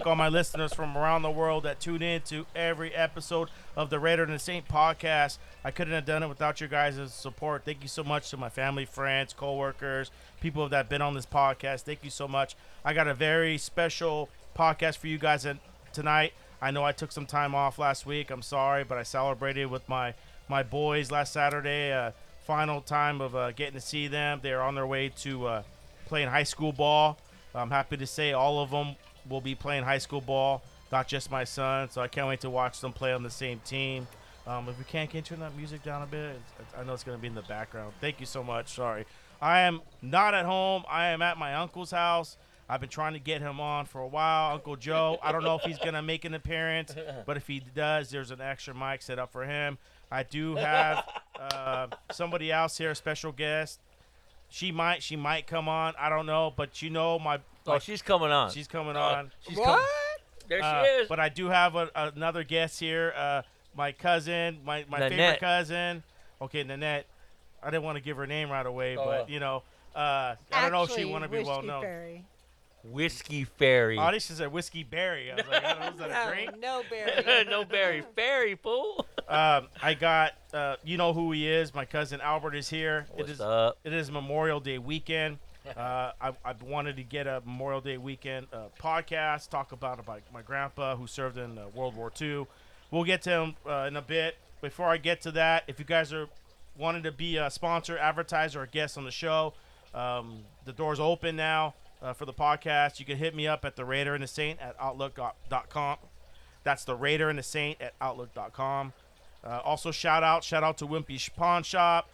Thank all my listeners from around the world that tune in to every episode of the Raider and the Saint podcast. I couldn't have done it without your guys' support. Thank you so much to my family, friends, coworkers, people that have been on this podcast. Thank you so much. I got a very special podcast for you guys tonight. I know I took some time off last week. I'm sorry, but I celebrated with my my boys last Saturday. Uh, final time of uh, getting to see them. They're on their way to uh, playing high school ball. I'm happy to say all of them will be playing high school ball, not just my son. So I can't wait to watch them play on the same team. Um, if we can't, can you turn that music down a bit? I know it's going to be in the background. Thank you so much. Sorry. I am not at home. I am at my uncle's house. I've been trying to get him on for a while. Uncle Joe, I don't know if he's going to make an appearance, but if he does, there's an extra mic set up for him. I do have uh, somebody else here, a special guest. She might, she might come on. I don't know, but you know, my, Oh, my she's coming on. she's coming Oh, on. She's What? coming. There Uh, she is. But I do have a, another guest here. Uh, my cousin, my, my favorite cousin. Okay, Nanette. I didn't want to give her name right away, Oh. but you know, uh, I don't know if she Actually, want to be well known. Berry. Whiskey Fairy. Oh, this is a whiskey berry. I was like, I don't is that a No, drink? no berry. no berry. Fairy, fool. Um, I got, uh, you know who he is. My cousin Albert is here. What's it is up? It is Memorial Day weekend. Uh, I, I wanted to get a Memorial Day weekend uh, podcast, talk about about my grandpa who served in uh, World War II. We'll get to him uh, in a bit. Before I get to that, if you guys are wanting to be a sponsor, advertiser, or guest on the show, um, the door's open now uh, for the podcast. You can hit me up at the Raider and the Saint at outlook.com. That's the Raider and the Saint at outlook.com. Uh, also, shout out, shout out to Wimpy Pawn Shop.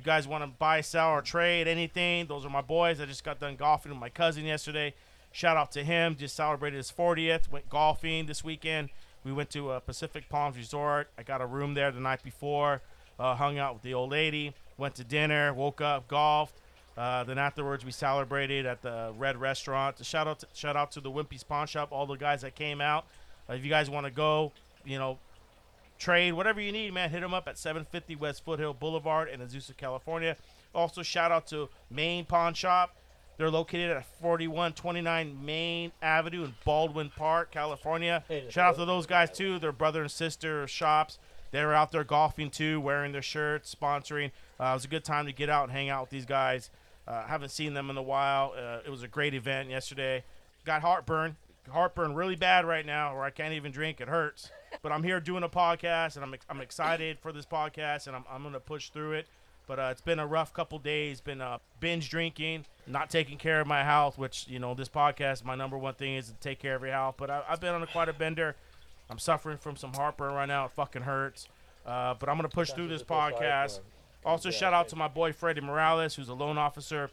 You guys want to buy, sell, or trade anything, those are my boys. I just got done golfing with my cousin yesterday. Shout out to him. Just celebrated his 40th. Went golfing this weekend. We went to uh, Pacific Palms Resort. I got a room there the night before. Uh, hung out with the old lady. Went to dinner. Woke up. Golfed. Uh, then afterwards, we celebrated at the Red Restaurant. Shout out, to, shout out to the Wimpy's Pawn Shop. All the guys that came out. Uh, if you guys want to go, you know, trade, whatever you need, man, hit them up at 750 West Foothill Boulevard in Azusa, California. Also, shout out to Main Pawn Shop. They're located at 4129 Main Avenue in Baldwin Park, California. Shout out to those guys too. They're brother and sister shops. They were out there golfing too, wearing their shirts, sponsoring. Uh, it was a good time to get out and hang out with these guys. Uh, haven't seen them in a while. Uh, it was a great event yesterday. Got heartburn. Heartburn really bad right now, where I can't even drink. It hurts. But I'm here doing a podcast, and I'm, I'm excited for this podcast, and I'm, I'm going to push through it. But uh, it's been a rough couple days. Been uh, binge drinking, not taking care of my health, which you know this podcast, my number one thing is to take care of your health. But I, I've been on a, quite a bender. I'm suffering from some heartburn right now. It fucking hurts. Uh, but I'm gonna push through this podcast. Also, shout out to my boy Freddie Morales, who's a loan officer,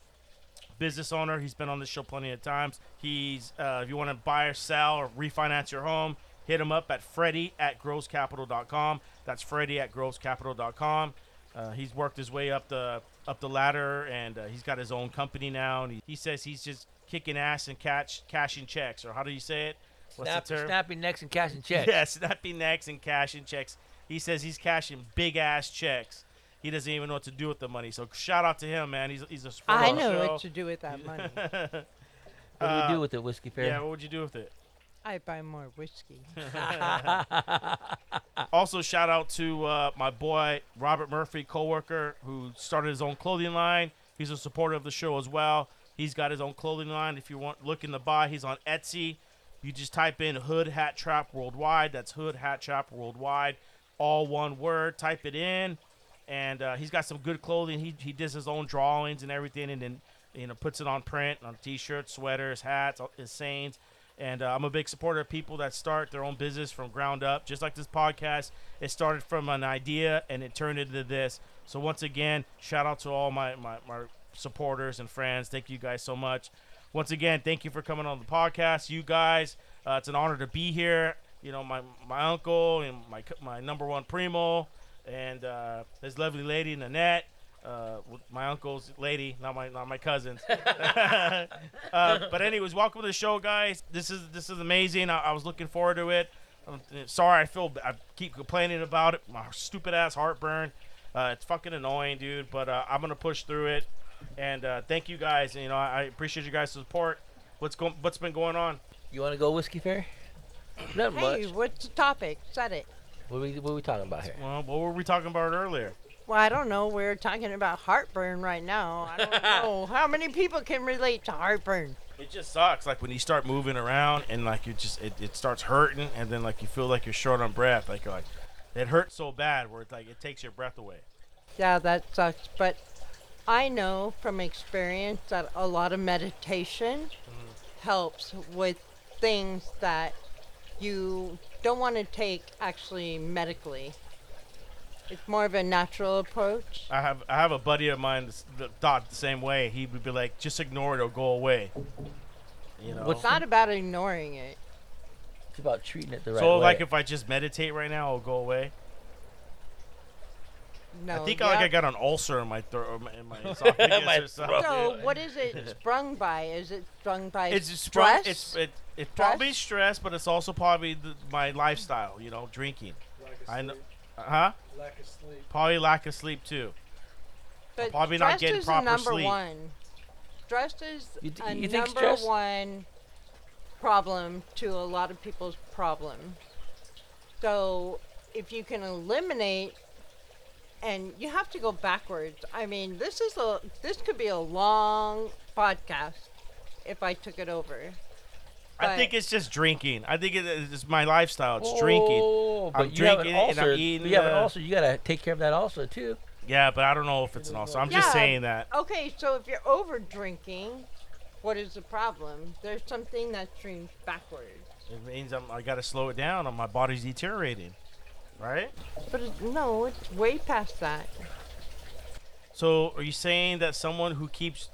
business owner. He's been on this show plenty of times. He's uh, if you want to buy or sell or refinance your home, hit him up at Freddie at grosscapital.com. That's Freddie at grosscapital.com. Uh, he's worked his way up the up the ladder, and uh, he's got his own company now. And he, he says he's just kicking ass and catch cashing checks, or how do you say it? What's Snap, the term? snapping necks and cashing checks. Yeah, snapping necks and cashing checks. He says he's cashing big ass checks. He doesn't even know what to do with the money. So shout out to him, man. He's he's a sport I on the know show. what to do with that money. What do Uh, you do with it, Whiskey Fairy? Yeah, what would you do with it? I buy more whiskey. Also, shout out to uh, my boy Robert Murphy, coworker, who started his own clothing line. He's a supporter of the show as well. He's got his own clothing line. If you want looking to buy, he's on Etsy. You just type in Hood Hat Trap Worldwide. That's Hood Hat Trap Worldwide, all one word. Type it in, and uh, he's got some good clothing. He he does his own drawings and everything, and then you know puts it on print on t-shirts, sweaters, hats, his sayings. And uh, I'm a big supporter of people that start their own business from ground up, just like this podcast. It started from an idea and it turned into this. So once again, shout out to all my, my, my supporters and friends. Thank you guys so much. Once again, thank you for coming on the podcast. You guys, uh, it's an honor to be here. You know, my my uncle and my my number one primo, and uh, his lovely lady Nanette. Uh, my uncle's lady, not my not my cousins. uh, but anyways, welcome to the show, guys. This is this is amazing. I, I was looking forward to it. I'm sorry, I feel I keep complaining about it. My stupid ass heartburn. Uh, it's fucking annoying, dude. But uh, I'm gonna push through it. And uh, thank you guys. You know, I, I appreciate you guys' support. What's going What's been going on? you want to go whiskey fair? Not Hey, much. what's the topic? Set it. What are we what are we talking about here? Well, what were we talking about earlier? Well, I don't know. We're talking about heartburn right now. I don't know how many people can relate to heartburn. It just sucks. Like when you start moving around and like you just it, it starts hurting, and then like you feel like you're short on breath. Like you're like it hurts so bad where it's like it takes your breath away. Yeah, that sucks. But I know from experience that a lot of meditation mm-hmm. helps with things that you don't want to take actually medically. It's more of a natural approach. I have I have a buddy of mine that thought the same way. He would be like, just ignore it, it'll go away. You know. What's It's not about ignoring it. It's about treating it the right so way. like if I just meditate right now, it'll go away. No. I think yeah. like I got an ulcer in my throat, in my esophagus My or something. throat. So what is it sprung by? Is it sprung by It's just stress? stress. It's it, it's probably stress, but it's also probably the, my lifestyle. You know, drinking. I know. Huh? Lack of sleep. Probably lack of sleep too. but probably not stress getting is proper number sleep. one. Stress is You th- a you think number stress- one problem to a lot of people's problems. So if you can eliminate and you have to go backwards. I mean, this is a this could be a long podcast if I took it over. I think it's just drinking. I think it's my lifestyle. It's oh, drinking. Oh, but I'm you have an drinking and I'm ulcer. eating but you have an the- ulcer. You gotta take care of that also too. Yeah, but I don't know if it's an ulcer. I'm just saying that. Okay, so if you're over drinking, what is the problem? There's something that streams backwards. It means I'm, I got to slow it down, or my body's deteriorating. Right? But it, no, it's way past that. So, are you saying that someone who keeps,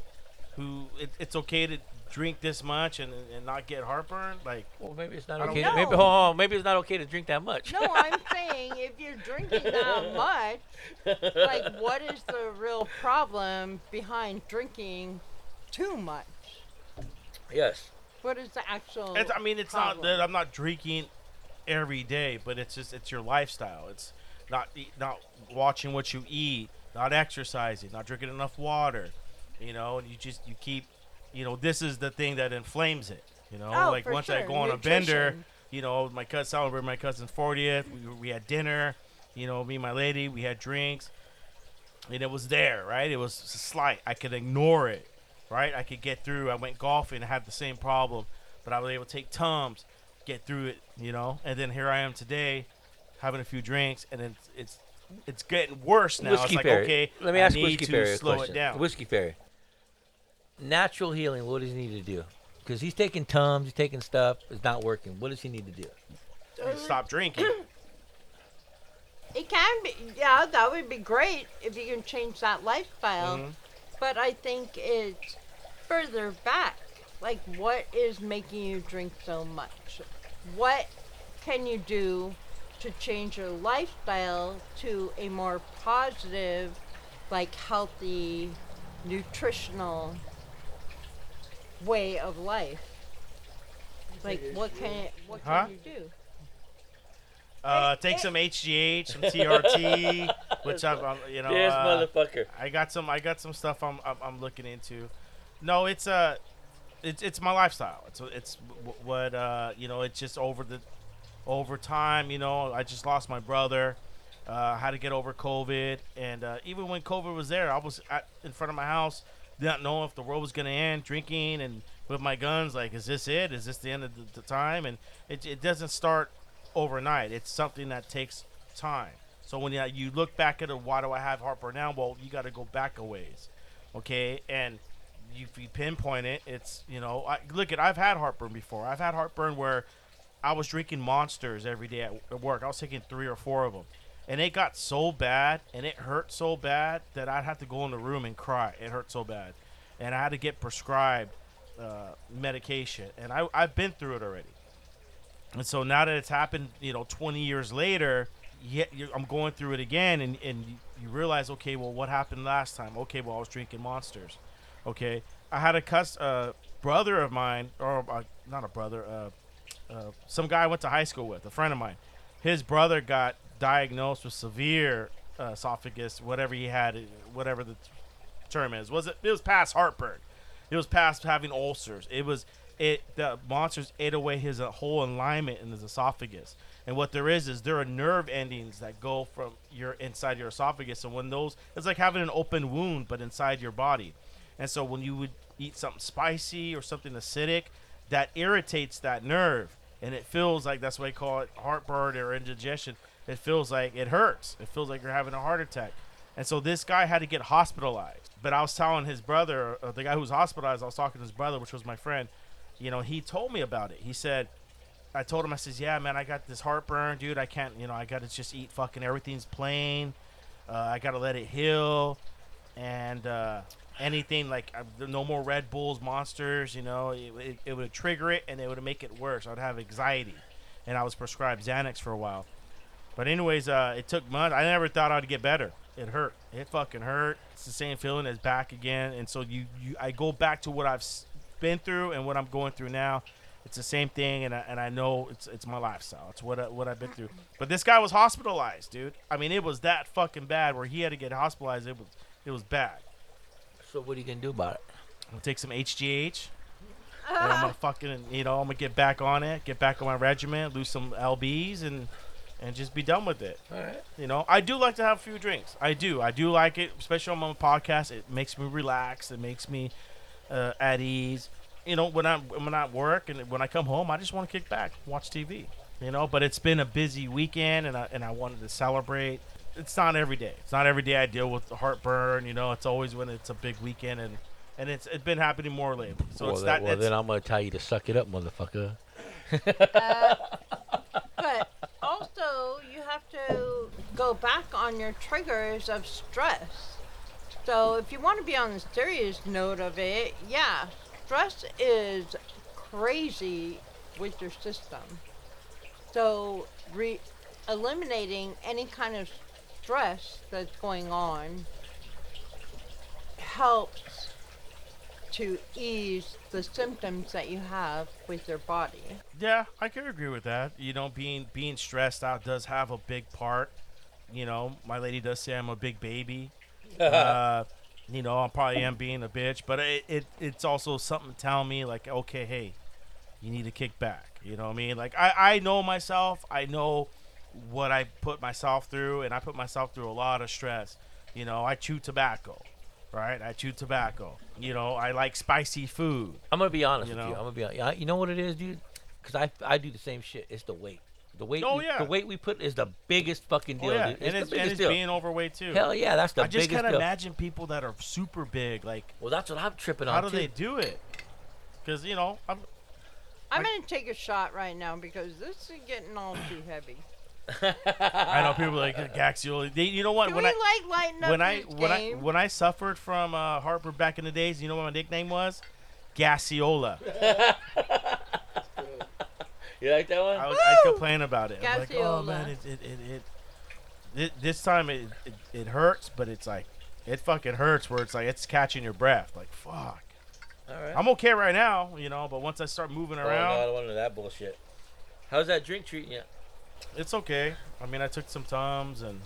who it, it's okay to drink this much and, and not get heartburn? Like, Well, maybe it's not okay. know. To, maybe hold on, maybe it's not okay to drink that much. No, I'm saying if you're drinking that much, like what is the real problem behind drinking too much? yes. What is the actual? it's, I mean, it's not that I'm not drinking every day, but it's just it's your lifestyle. It's not not watching what you eat, not exercising, not drinking enough water. You know, and you just you keep, you know, this is the thing that inflames it. You know, Oh, like once I go on a bender, you know, my cousin celebrated my cousin's 40th. We, we had dinner. You know, me and my lady, we had drinks, and it was there, right? It was slight. I could ignore it, right? I could get through. I went golfing, I had the same problem, but I was able to take tums, get through it, you know. And then here I am today, having a few drinks, and it's it's it's getting worse now. Whiskey it's like Fairy. okay, Let me I ask need Whiskey to Fairy a slow question. it down. Whiskey Fairy. Natural healing. What does he need to do? Because he's taking tums, he's taking stuff. It's not working. What does he need to do? Stop drinking. It can be, yeah, that would be great if you can change that lifestyle. Mhm. But I think it's further back. Like, what is making you drink so much? What can you do to change your lifestyle to a more positive, like healthy, nutritional way of life? Like, what can what Huh? can you do? Uh, take some HGH, some TRT, which I'm, I'm you know, this uh, motherfucker. I got some. I got some stuff I'm, I'm I'm looking into. No, it's uh it's it's my lifestyle. It's it's what uh, you know. It's just over the over time. You know, I just lost my brother. Uh, had to get over COVID, and uh, even when COVID was there, I was at, in front of my house, not knowing if the world was gonna end, drinking and with my guns. Like, is this it? Is this the end of the, the time? And it, it doesn't start overnight. It's something that takes time. So when you, you look back at it, why do I have heartburn now? Well, you got to go back a ways, okay? And you, if you pinpoint it, it's you know, I, look at I've had heartburn before. I've had heartburn where I was drinking monsters every day at, at work. I was taking three or four of them, and it got so bad and it hurt so bad that I'd have to go in the room and cry. It hurt so bad, and I had to get prescribed uh, medication, and I I've been through it already. And so now that it's happened, you know, 20 years later, yet you I'm going through it again, and, and you realize, okay, well, what happened last time? Okay, well, I was drinking monsters. Okay, I had a cus uh, brother of mine, or uh, not a brother, uh, uh, some guy I went to high school with, a friend of mine. His brother got diagnosed with severe uh, esophagus, whatever he had, whatever the term is. Was it? It was past heartburn. It was past having ulcers. It was it. The monsters ate away his uh, whole alignment in his esophagus. And what there is is there are nerve endings that go from your inside your esophagus, and when those, it's like having an open wound, but inside your body. And so when you would eat something spicy or something acidic, that irritates that nerve, and it feels like that's why they call it heartburn or indigestion. It feels like it hurts. It feels like you're having a heart attack. And so this guy had to get hospitalized. But I was telling his brother, uh, the guy who was hospitalized, I was talking to his brother, which was my friend. You know, he told me about it. He said, I told him, I says, yeah, man, I got this heartburn, dude. I can't, you know, I got to just eat fucking everything's plain. Uh, I got to let it heal. And uh, anything like uh, no more Red Bulls, monsters, you know, it, it, it would trigger it and it would make it worse. I'd have anxiety. And I was prescribed Xanax for a while. But anyways, uh, it took months. I never thought I'd get better. It hurt. It fucking hurt. It's the same feeling as back again. And so you, you I go back to what I've been through and what I'm going through now. It's the same thing, and I, and I know it's it's my lifestyle. It's what I, what I've been through. But this guy was hospitalized, dude. I mean, it was that fucking bad where he had to get hospitalized. It was it was bad. So what are you gonna do about it? I'm gonna take some HGH. And I'm gonna fucking, you know, I'm gonna get back on it, get back on my regiment, lose some lbs, and and just be done with it. All right. You know, I do like to have a few drinks. I do. I do like it, especially on my podcast. It makes me relax. It makes me uh, at ease. You know, when I'm when I work and when I come home, I just want to kick back, watch TV. You know, but it's been a busy weekend, and I and I wanted to celebrate. It's not every day. It's not every day I deal with the heartburn. You know, it's always when it's a big weekend, and and it's it's been happening more lately. So well, it's then, that. well it's- then I'm gonna tell you to suck it up, motherfucker. Uh, but also, you have to go back on your triggers of stress. So, if you want to be on the serious note of it, yeah, stress is crazy with your system. So, re- eliminating any kind of stress that's going on helps to ease the symptoms that you have with your body. Yeah, I could agree with that. You know, being being stressed out does have a big part. You know, my lady does say I'm a big baby. uh, you know, I probably am being a bitch, but it, it it's also something telling me like, okay, hey, you need to kick back. You know what I mean? Like I I know myself. I know what I put myself through, and I put myself through a lot of stress. You know, I chew tobacco, right? I chew tobacco. You know, I like spicy food. I'm gonna be honest You with you. I'm gonna be. hon- yeah, You know what it is, dude? Because I I do the same shit. It's the weight. The weight. Oh, we, yeah. The weight we put is the biggest fucking deal. oh yeah, dude. It's and the it's, and it's deal. being overweight too. Hell yeah, that's the biggest. I just can't deal. imagine people that are super big. Like, Well, that's what I'm tripping how on How do too. they do it? Because you know, I'm, I'm I- gonna take a shot right now because this is getting all too heavy. I know people like Gaxiola. They, you know what? Can when we I like lighten up when I this when I game? when I suffered from uh, heartburn back in the days, you know what my nickname was? Gasiola. You like that one? I was I complain about it. I'm like, oh man, it it it, it, it this time it, it it hurts, but it's like it fucking hurts where it's like it's catching your breath. Like fuck. All right. I'm okay right now, you know, but once I start moving Oh, no, around, I don't want none of that bullshit. How's that drink treating you? It's okay. I mean, I took some tums and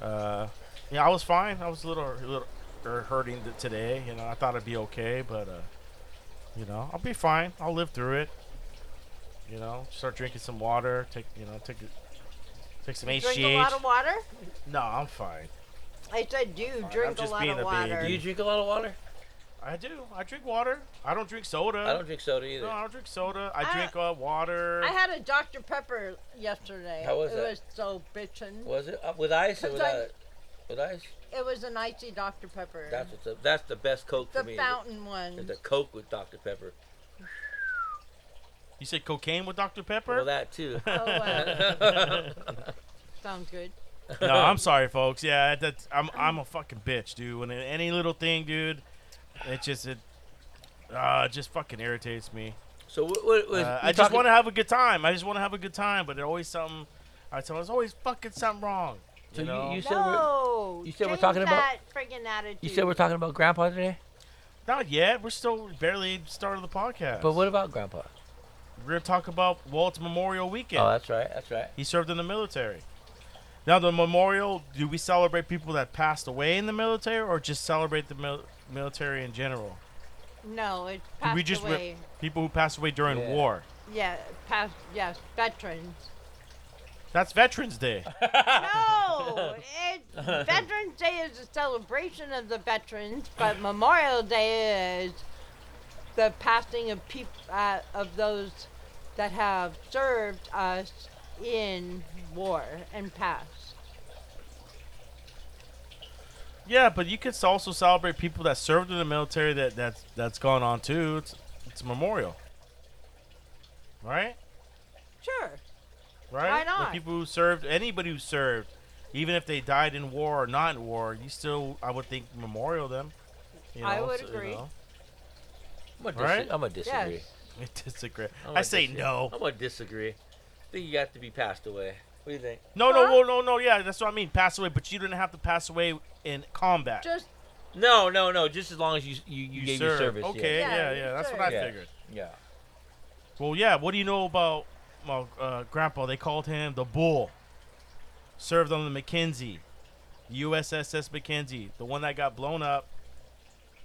uh, yeah, I was fine. I was a little, a little er, hurting today. You know, I thought I'd be okay, but uh, You know, I'll be fine. I'll live through it. You know, start drinking some water. Take you know, take take some Drink HGH. a lot of water. no, I'm fine. I said, do I'm drink a just lot being of a water. baby. Do you drink a lot of water? I do. I drink water. I don't drink soda. I don't drink soda either. No, I don't drink soda. I I- drink uh, water. I had a Dr Pepper yesterday. How was it that? was so bitchin'. Was it uh, with ice or without I- it? With ice? It was an icy Dr Pepper. That's what's up. That's the best Coke the for me. fountain one. Is the Coke with Dr Pepper. you said cocaine with Dr Pepper? Well, that too. Oh, wow. Sounds good. no, I'm sorry, folks. Yeah, that's I'm I'm a fucking bitch, dude. When any little thing, dude, it just it uh just fucking irritates me. so what? what was, Uh, I just want to have a good time. I just want to have a good time, but there's always something. I tell there's always fucking something wrong. So You you- know? you said we're- you said we're change talking about- that friggin' attitude. You said we're talking about Grandpa today, Not yet. We're still barely started the podcast. but what about Grandpa? We're gonna talk about well, it's Memorial Weekend. Oh, that's right. That's right. He served in the military. Now, the memorial, do we celebrate people that passed away in the military or just celebrate the mil- military in general? No, it passed we just re- away. people who passed away during Yeah. war. yeah, past. Yes, veterans. That's Veterans Day. no, it, Veterans Day is a celebration of the veterans, but Memorial Day is the passing of peop- uh, of those that have served us in war and passed. Yeah, but you could also celebrate people that served in the military that that's that's gone on too. It's it's a memorial, right? Sure. Right. Why not? The people who served, anybody who served, even if they died in war or not in war, you still, I would think, memorial them. You know, I would so, you agree. know. I'm gonna, dis- Right? I'm gonna disagree. Yes. I disagree. I'm I gonna say disagree. no. I'm gonna disagree. I think you got to be passed away. What do you think? No, no, Huh? no, no, no. Yeah, that's what I mean. Pass away, but you didn't have to pass away in combat. Just No, no, no. Just as long as you you, you, gave your served. service. Okay, Yeah, yeah, you yeah. That's what served. I Yeah. figured. Yeah. Well, yeah. What do you know about well, uh, Grandpa? They called him the Bull. Served on the Mackenzie, USSS Mackenzie, the one that got blown up,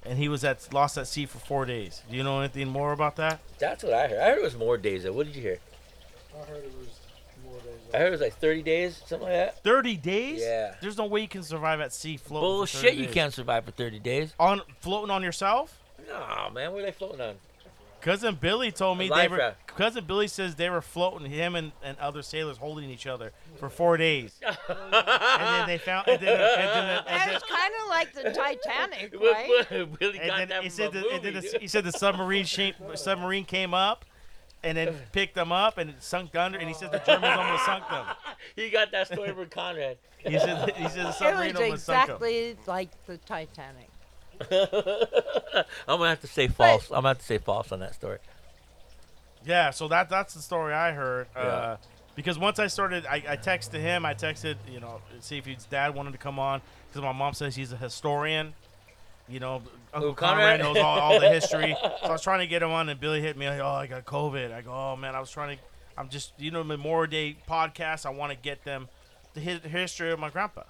and he was at lost at sea for four days. Do you know anything more about that? That's what I heard. I heard it was more days. Though. What did you hear? I heard it was more days. I heard it was like 30 days, something like that. Thirty days? Yeah. There's no way you can survive at sea floating. for Bullshit! 30 You can't survive for 30 days. on floating on yourself. No, man. Where are they floating on? Cousin Billy told me A they life were. raft. Cousin Billy says they were floating, him and, and other sailors holding each other for four days, and then they found. And then, and then, and then, it's kind of like the Titanic, What- right? what- Billy got and that then he from said a the, and then movie, the, he said the submarine shape, submarine came up, and then picked them up and it sunk under, and he said the Germans almost sunk them. he got that story from Conrad. He said he said the It submarine was almost sunk them. exactly like the Titanic. I'm gonna have to say false. I'm gonna have to say false on that story. Yeah, so that that's the story I heard. Yeah. Uh, because once I started, I, I texted him. I texted, you know, see if his dad wanted to come on because my mom says he's a historian. You know, Uncle Conrad? Conrad knows all, all the history. so I was trying to get him on, and Billy hit me like, "Oh, I got COVID." I go, "Oh man, I was trying to. I'm just, you know, Memorial Day podcast. I want to get them the history of my grandpa.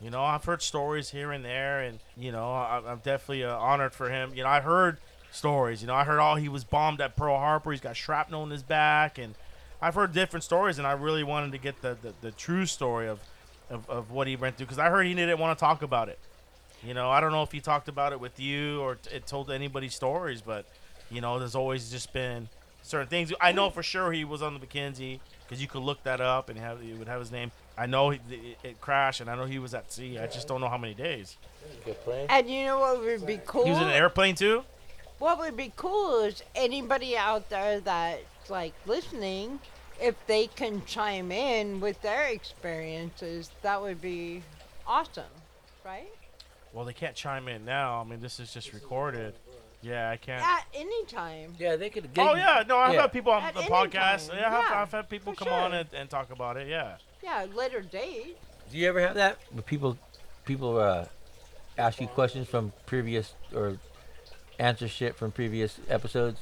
You know, I've heard stories here and there, and you know, I, I'm definitely uh, honored for him. You know, I heard stories. You know, I heard all he was bombed at Pearl Harbor. He's got shrapnel in his back, and I've heard different stories, and I really wanted to get the the, the true story of, of of what he went through because I heard he didn't want to talk about it. You know, I don't know if he talked about it with you or t- it told anybody stories, but you know, there's always just been certain things. I know for sure he was on the Mackenzie because you could look that up and have it would have his name. I know he, it, it crashed, and I know he was at sea. I just don't know how many days. Good plane. And you know what would be cool? He was in an airplane too. What would be cool is anybody out there that's like listening, if they can chime in with their experiences, that would be awesome, right? Well, they can't chime in now. I mean, this is just recorded. Yeah, I can't. At any time. Yeah, they could. Get, Oh yeah, no, I've yeah. had people on At the podcast. time, Yeah, I've, yeah, I've had people for come on and, and talk about it. Yeah. Yeah, later date. Do you ever have that? Where people, people uh, ask you questions from previous or answer shit from previous episodes.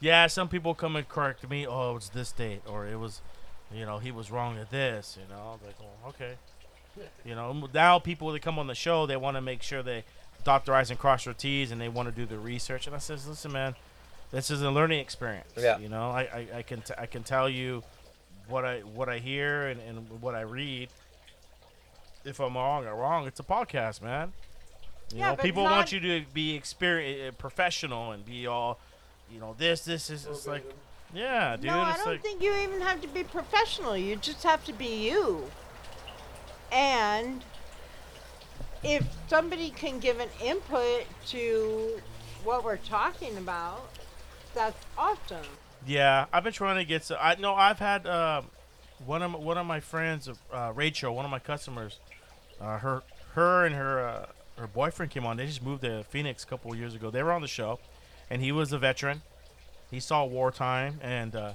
Yeah, some people come and correct me. Oh, it's this date, or it was, you know, he was wrong at this. You know, I'm like, well, okay. You know, now people that come on the show, they want to make sure they dot their i's and cross their t's, and they want to do the research. And I says, listen, man, this is a learning experience. Yeah. You know, I, I, I can t- I can tell you what I what I hear and, and what I read. If I'm wrong, I'm wrong. It's a podcast, man. You Yeah, know, people not- want you to be experience eh, professional and be all, you know, this this is it's like, yeah, dude. no, I don't like, think you even have to be professional. You just have to be you. And if somebody can give an input to what we're talking about, that's awesome. Yeah, I've been trying to get. So I know I've had uh, one of my, one of my friends, uh, Rachel, one of my customers. Uh, her her and her uh, her boyfriend came on. They just moved to Phoenix a couple years ago. They were on the show, and he was a veteran. He saw wartime, and uh,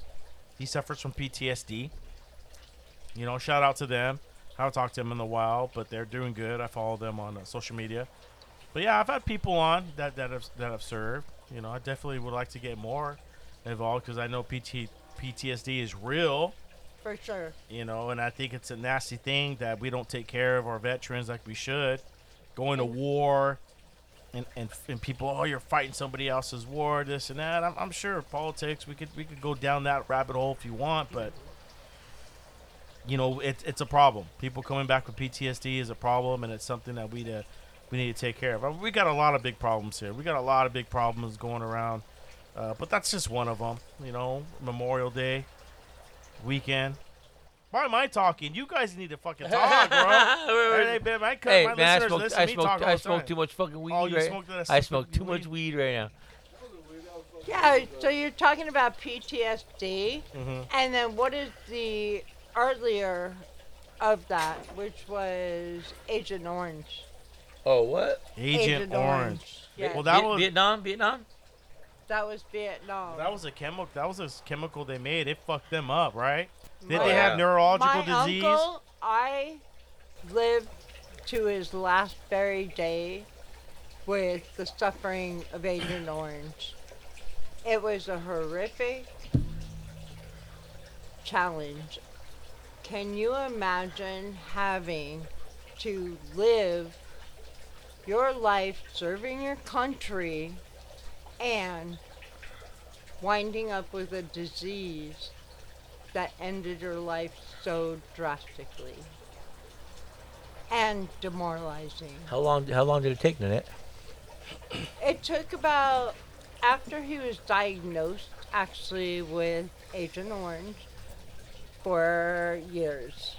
he suffers from PTSD. You know, shout out to them. I haven't talked to them in a while, but they're doing good. I follow them on uh, social media. But yeah, I've had people on that that have that have served. You know, I definitely would like to get more involved because I know PT, PTSD is real. For sure. You know, and I think it's a nasty thing that we don't take care of our veterans like we should. Going to war, and and, and people, oh, you're fighting somebody else's war, this and that. I'm, I'm sure politics. We could we could go down that rabbit hole if you want, but you know, it's it's a problem. People coming back with PTSD is a problem, and it's something that we to we need to take care of. Uh, We got a lot of big problems here. We got a lot of big problems going around, uh, but that's just one of them. You know, Memorial Day weekend. Why am I talking? You guys need to fucking talk, bro. hey, man, my, Hey, my man, I listeners smoked, listen I to me talk smoked, I the smoked too much fucking weed. Oh, you right? smoked that I stupid smoked too much weed? weed right now. Yeah, so you're talking about PTSD, Mhm. and then what is the earlier of that, which was Agent Orange? Oh, what? Agent, Agent Orange. Orange. Yeah. Well, that Viet- was Vietnam, Vietnam. That was Vietnam. that was a chemical. That was a chemical they made. It fucked them up, right? Did My- they oh, have Yeah. neurological My disease? uncle, I lived to his last very day with the suffering of Agent Orange. It was a horrific challenge. Can you imagine having to live your life serving your country and winding up with a disease that ended your life so drastically and demoralizing. How long? How long did it take, Nanette? It took about after he was diagnosed actually with Agent Orange for years.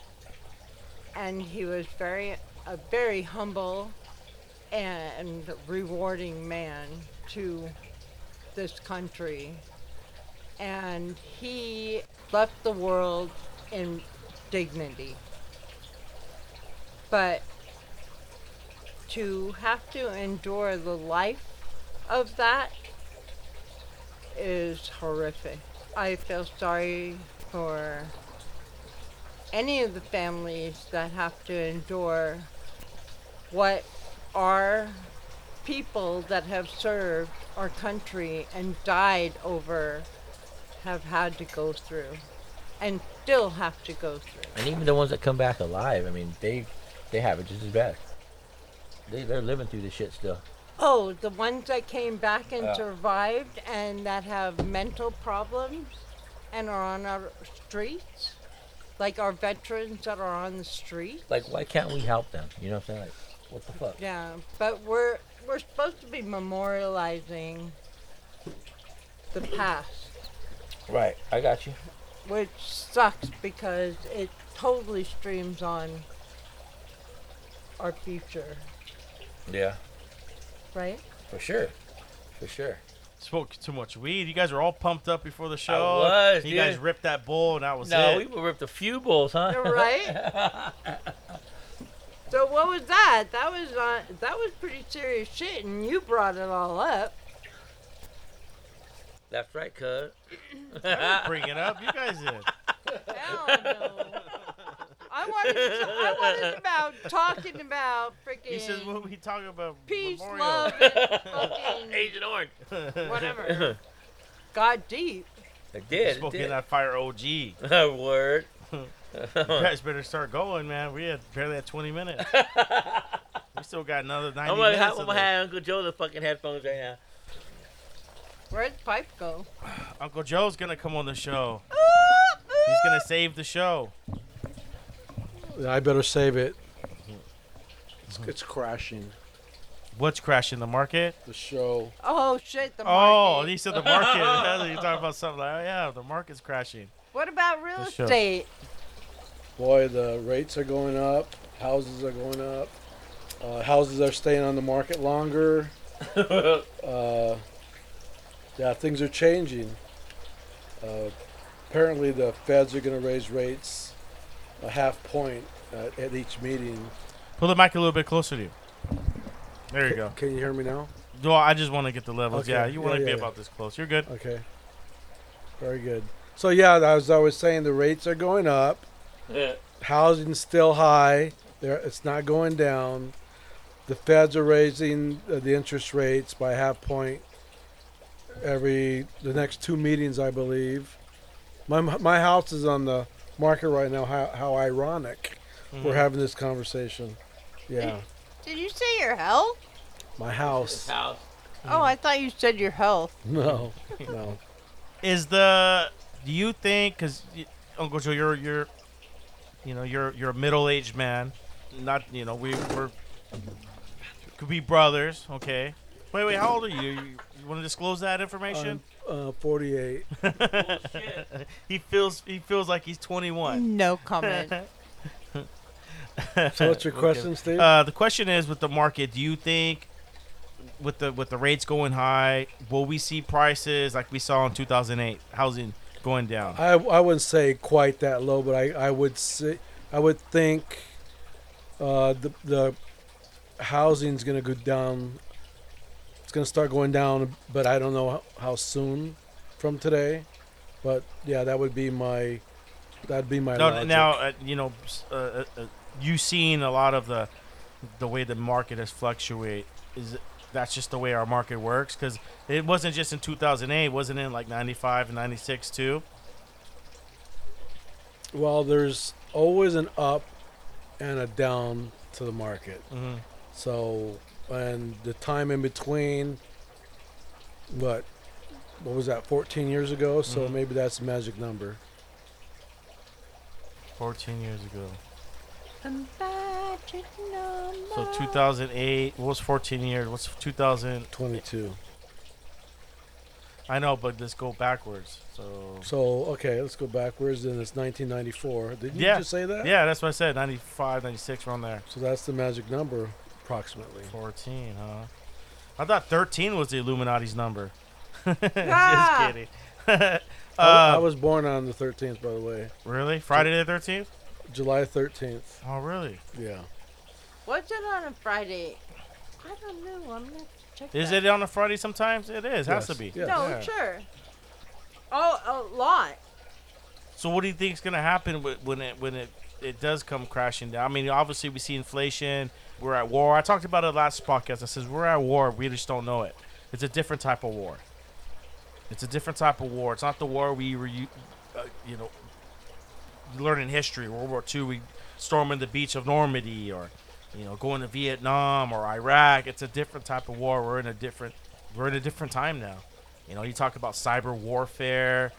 And he was very a very humble and rewarding man to this country. And he left the world in dignity. But to have to endure the life of that is horrific. I feel sorry for any of the families that have to endure what our people that have served our country and died over have had to go through and still have to go through. And even the ones that come back alive, I mean, they they have it just as bad. They they're living through this shit still. Oh, the ones that came back and Yeah. survived and that have mental problems and are on our streets? Like our veterans that are on the street? Like, why can't we help them? You know what I'm saying? Like, what the fuck? Yeah, but we're we're supposed to be memorializing the past, Right. I got you. which sucks because it totally streams on our future, Yeah. right? For sure. For sure. Smoked too much weed. You guys were all pumped up before the show. was, You guys ripped that bowl, and that was no, it. we ripped a few bulls, huh? You're right? so what was that? That was uh, that was pretty serious shit, and you brought it all up. That's right, cuz. Bring it up. You guys did. Hell no. I wanted to, I wanted about talking about freaking He says when we talk about peace, Memorial. love, and fucking Agent Orange. whatever. God deep. I did. I Smoking did. that fire OG. Word. You guys better start going, man. We had barely had 20 minutes. we still got another 90 I'm gonna minutes. have, of I'm gonna have Uncle Joe the fucking headphones right now. Where'd Pipe go? Uncle Joe's gonna come on the show. He's gonna save the show. I better save it. It's, it's crashing. What's crashing the market? The show. Oh shit, the Oh, market. he said the market. You're talking about something like, oh, yeah, the market's crashing. What about real The show. estate? Boy, the rates are going up. Houses are going up. Uh, houses are staying on the market longer. uh, yeah, things are changing. Uh, apparently, the feds are going to raise rates a half point at, at each meeting. Pull the mic a little bit closer to you. There you go. Can you hear me now? No, I just want to get the levels. Okay. Yeah, you want Yeah, to be yeah, about this close. You're good. Okay. Very good. So yeah, as I was saying, the rates are going up. Yeah. Housing's still high. There, it's not going down. The feds are raising uh, the interest rates by half point every the next two meetings, I believe. My my house is on the market right now. How, how ironic we're Mhm. having this conversation. Yeah, Did you say your health? my house. House. Oh, I thought you said your health. No, no. Is the do you think because Uncle Joe, you're you're you know you're you're a middle aged man, not you know we we're could be brothers. Okay. Wait, wait. How old are you? You, you want to disclose that information? I'm uh, 48. he feels he feels like he's 21. No comment. So what's your Okay. question, Steve? Uh, the question is with the market, do you think with the with the rates going high, will we see prices like we saw in 2008, housing going down? I, I wouldn't say quite that low, but I, I would say I would think uh, the the housing's gonna go down. It's gonna start going down, but I don't know how, how soon from today. But yeah, that would be my that'd be my No, logic. now uh, you know uh, uh, uh, you seen a lot of the the way the market has fluctuate. Is that's just the way our market works? Because it wasn't just in 2008, wasn't in like 95 and 96 too? well, there's always an up and a down to the market. Mm-hmm. So, and the time in between, what, what was that? 14 years ago. So Mhm. maybe that's the magic number. 14 years ago. A magic number. So 2008. What was 14 years? What's 2022 I know, but let's go backwards. So So okay, let's go backwards. Then it's 1994. Did you Yeah. just say that? yeah, that's what I said. 95, 96, around there. So that's the magic number, approximately. 14, huh? I thought 13 was the Illuminati's number. Ah. Just kidding. uh, I, I was born on the 13th, by the way, really? Friday the 13th? July 13th. Oh, really? Yeah. What's it on a Friday? I don't know. I'm gonna have to check. Is that. it on a Friday sometimes? It is. Has to Yes, be. yes. No, Yeah. sure. Oh, a lot. So what do you think is going to happen wh- when it when it it does come crashing down? I mean, obviously we see inflation. We're at war. I talked about it last podcast. I says we're at war. We just don't know it. It's a different type of war. It's a different type of war. It's not the war we were, you, uh, you know, learning history. World War II, we storming the beach of Normandy, or you know, going to Vietnam or Iraq. It's a different type of war. We're in a different, we're in a different time now. You know, you talk about cyber warfare,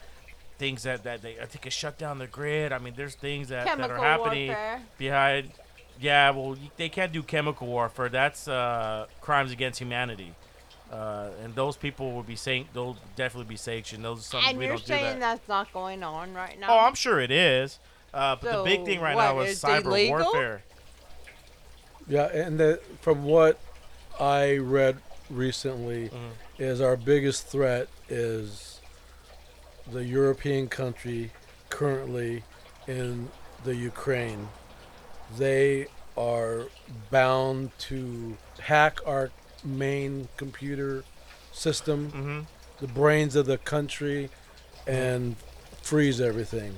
things that that they I think it shut down the grid. I mean, there's things that, that are happening warfare. behind. Yeah, well, they can't do chemical warfare. That's uh, crimes against humanity. Uh, and those people will be saying they'll definitely be sanctioned. Those are something And we you're don't do saying that. that's not going on right now? Oh, I'm sure it is. Uh, but the big thing right what, now is it's cyber illegal? warfare. Yeah, and the, from what I read recently, Mhm. is our biggest threat is the European country currently in the Ukraine. They are bound to hack our main computer system, Mm-hmm. the brains of the country, and freeze everything,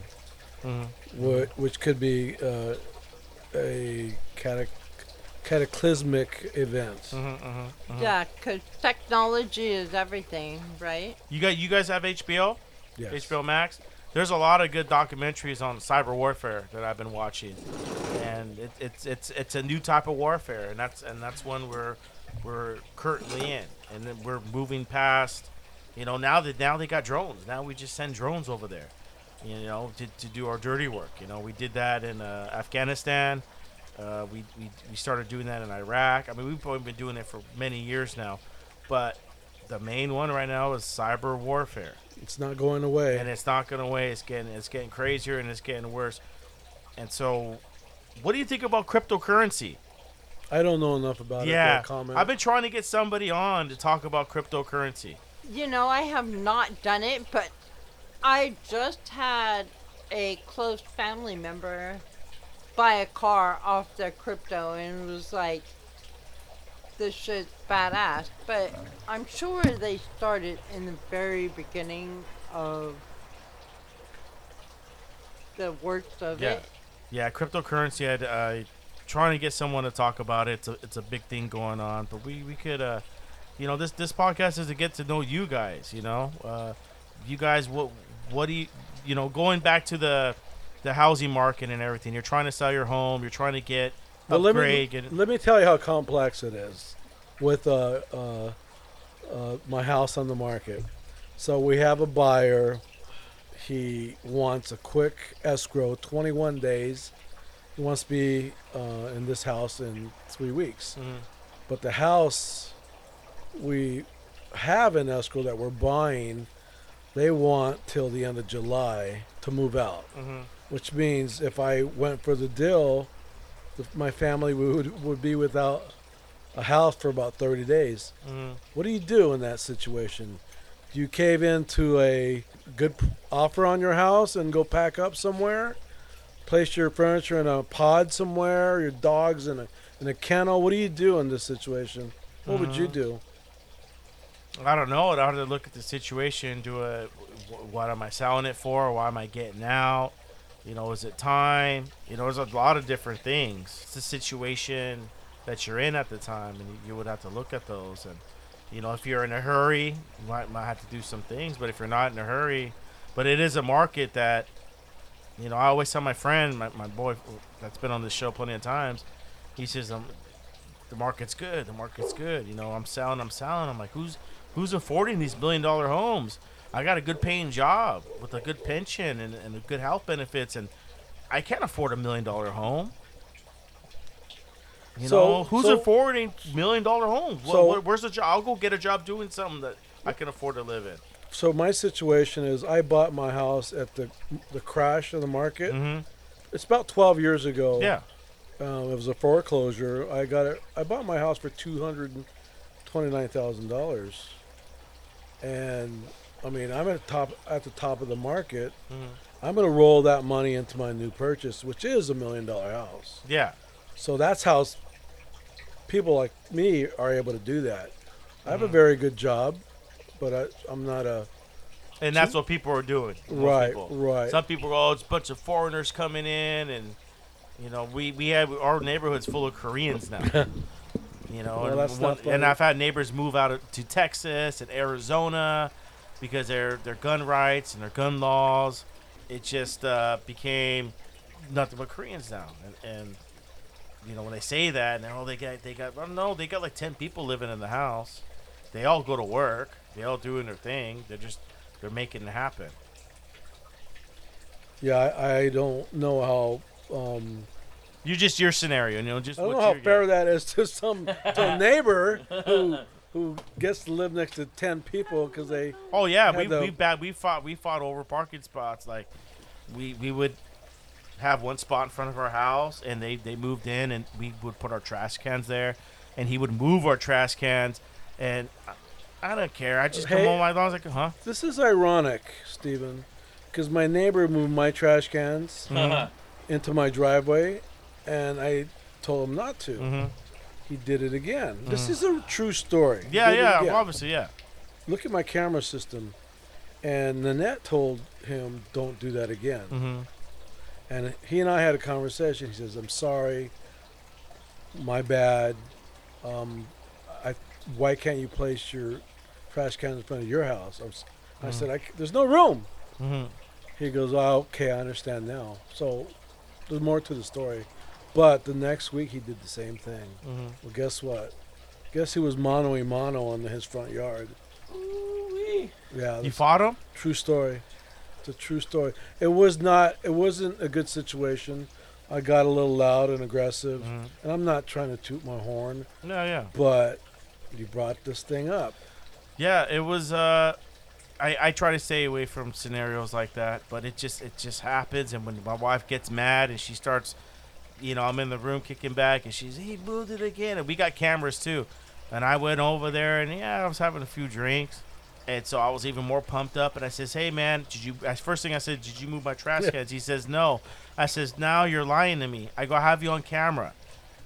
Mm-hmm. whi- which could be uh, a catac- cataclysmic event. Mm-hmm, mm-hmm, Yeah, 'cause technology is everything, right? You got you guys have HBO, Yes. HBO Max. There's a lot of good documentaries on cyber warfare that I've been watching, and it, it's it's it's a new type of warfare, and that's and that's one we're we're currently in, and we're moving past You know, now that now they got drones. Now we just send drones over there. You know, to, to do our dirty work. You know, we did that in uh, Afghanistan. Uh, we, we we started doing that in Iraq. I mean, we've probably been doing it for many years now, but the main one right now is cyber warfare, It's not going away. and it's not going away. It's getting it's getting crazier and it's getting worse. And so, what do you think about cryptocurrency? I don't know enough about it. yeah. I've been trying to get somebody on to talk about cryptocurrency. You know, I have not done it, but I just had a close family member buy a car off their crypto and it was like this shit's badass. But I'm sure they started in the very beginning of the works of Yeah. it. Yeah, cryptocurrency. I'd uh, trying to get someone to talk about it. It's a, it's a big thing going on, but we, we could, uh, you know, this this podcast is to get to know you guys. You know, uh, you guys, what what do you, you know, going back to the the housing market and everything. You're trying to sell your home. You're trying to get Let me get, let me tell you how complex it is with uh, uh, uh, my house on the market. So we have a buyer. He wants a quick escrow, 21 days. He wants to be uh, in this house in three weeks. Mhm. But the house we have in escrow that we're buying, they want till the end of July to move out. Mhm. Which means if I went for the deal, the, my family would would be without a house for about 30 days. Mhm. What do you do in that situation? Do you cave into a good offer on your house and go pack up somewhere? Place your furniture in a pod somewhere, your dogs in a in a kennel. What do you do in this situation? What would you Mhm. do? I don't know. I'd have to look at the situation. Do a what am I selling it for? Why am I getting out? You know, is it time? You know, there's a lot of different things. It's the situation that you're in at the time, and you, would have to look at those. And you know, if you're in a hurry, you might might have to do some things. But if you're not in a hurry, but it is a market that, you know, I always tell my friend, my, my boy that's been on this show plenty of times, he says, um, the market's good. The market's good. You know, I'm selling. I'm selling. I'm like, who's who's affording these billion dollar homes? I got a good paying job with a good pension and, and a good health benefits, and I can't afford a million dollar home. You So- know, who's so- affording million dollar homes? So- wh- where's the job? I'll go get a job doing something that I can afford to live in. So my situation is I bought my house at the the crash of the market. hmm It's about 12 years ago. Yeah. Um, it was a foreclosure. I got it. I bought my house for two hundred and twenty-nine thousand dollars, and I mean I'm at the top at the top of the market. Mhm. I'm going to roll that money into my new purchase, which is a million dollar house. Yeah. So that's how people like me are able to do that. I have a very good job, but I, I'm not a And that's what people are doing. right, people. right. Some people go, oh, it's a bunch of foreigners coming in, and you know, we we have our neighborhood's full of Koreans now. you know, Well, and, one- and I've had neighbors move out of- to Texas and Arizona because their their gun rights and their gun laws. It just uh, became nothing but Koreans now, and, and you know when they say that, and oh they got they got well, no they got like ten people living in the house. They all go to work. They all doing their thing. They're just they're making it happen. yeah, I, I don't know how. Um, You just your scenario, you know, just I don't know how fair that is to some to neighbor who who gets to live next to ten people because they Oh yeah, we the- we bad we fought we fought over parking spots. Like we we would have one spot in front of our house, and they they moved in, and we would put our trash cans there, and he would move our trash cans, and I, I don't care. I just come Hey. home. I was like, huh? This is ironic, Steven, because my neighbor moved my trash cans Mhm. into my driveway, and I told him not to. Mhm. He did it again. This Mhm. is a true story. Yeah, yeah, again. obviously, yeah. Look at my camera system. And Nanette told him, "Don't do that again." hmm And he and I had a conversation. He says, "I'm sorry. My bad. Um, I, why can't you place your trash cans in front of your house?" I, was, I Mhm. said, I "There's no room." hmm He goes, oh, okay, I understand now. So there's more to the story. But the next week he did the same thing. hmm Well, guess what? Guess he was mano a mano on his front yard. Really? Yeah, You that's fought him? true story. It's a true story. It was not. It wasn't a good situation. I got a little loud and aggressive, Mhm. and I'm not trying to toot my horn, No, yeah. but you brought this thing up. Yeah, it was. Uh, I I try to stay away from scenarios like that, but it just it just happens. And when my wife gets mad and she starts, you know, I'm in the room kicking back, and she's he moved it again, and we got cameras too. And I went over there, and yeah, I was having a few drinks, and so I was even more pumped up. And I says, "Hey man, did you?" First thing I said, "Did you move my trash cans?" He says, "No." I says, "Now you're lying to me." I go, "I have you on camera."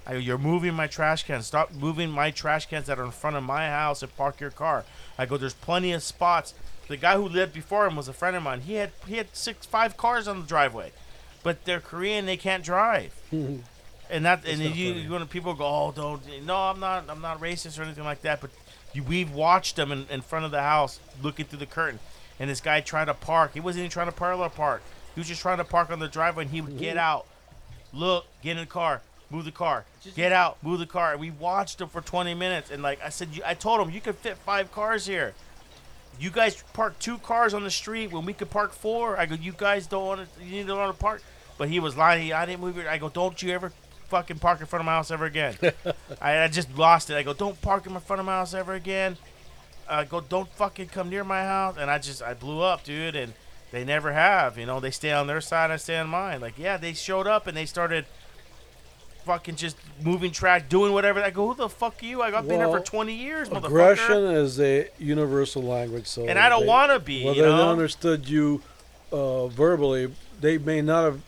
I go, You're moving my trash cans. Stop moving my trash cans that are in front of my house and park your car. I go, there's plenty of spots. The guy who lived before him was a friend of mine. He had he had six five cars on the driveway, but they're Korean. They can't drive. and that and not you, you when people go, oh, don't. No, I'm not. I'm not racist or anything like that. But you, we've watched them in, in front of the house looking through the curtain, and this guy tried to park. He wasn't even trying to parallel park. He was just trying to park on the driveway, and he would get out, look, get in the car, move the car, get out, move the car. And we watched him for 20 minutes, and like I said, you, I told him you could fit five cars here. You guys park two cars on the street when we could park four. I go, you guys don't want to, you need to want to park. But he was lying. I didn't move it. I go, don't you ever fucking park in front of my house ever again. I, I just lost it. I go, don't park in front of my house ever again. I go, don't fucking come near my house. And I just, I blew up, dude. And they never have. You know, they stay on their side, I stay on mine. Like, yeah, they showed up and they started fucking just moving track, doing whatever. I go, who the fuck are you? I got been here for 20 years, motherfucker. Aggression is a universal language, so And I don't want to be, Well, you they know? understood you uh, verbally. They may not have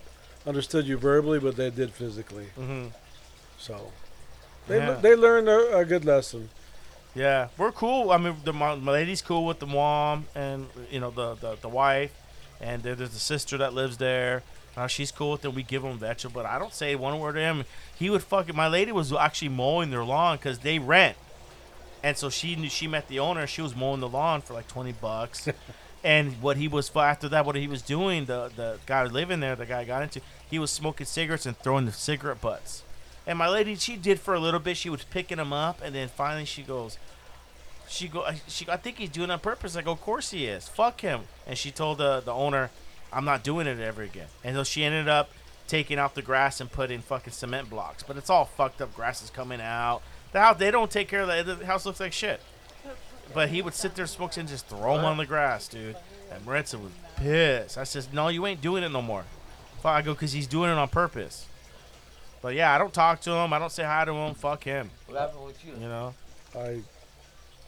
understood you verbally, but they did physically. hmm So they Yeah. they learned a, a good lesson. Yeah, we're cool. I mean, the my, my lady's cool with the mom and you know the the, the wife, and there, there's a sister that lives there. Uh, she's cool with them. We give them vegetable, but I don't say one word to him. He would fucking. My lady was actually mowing their lawn because they rent, and so she knew she met the owner. She was mowing the lawn for like twenty bucks. and what he was after that, what he was doing, the the guy living there, the guy got into, he was smoking cigarettes and throwing the cigarette butts. And my lady, she did for a little bit. She was picking them up, and then finally she goes, she go, she, I think he's doing it on purpose. I go, of course he is. Fuck him. And she told the the owner, I'm not doing it ever again. And so she ended up taking out the grass and putting fucking cement blocks. But it's all fucked up. Grass is coming out. The house, they don't take care of that. The house looks like shit. But he would sit there, smoke and just throw them on the grass, dude. And Maritza was pissed. I says, no, you ain't doing it no more. Fuck, I go, because he's doing it on purpose. But yeah, I don't talk to him. I don't say hi to him. Fuck him. What happened with you? You know. I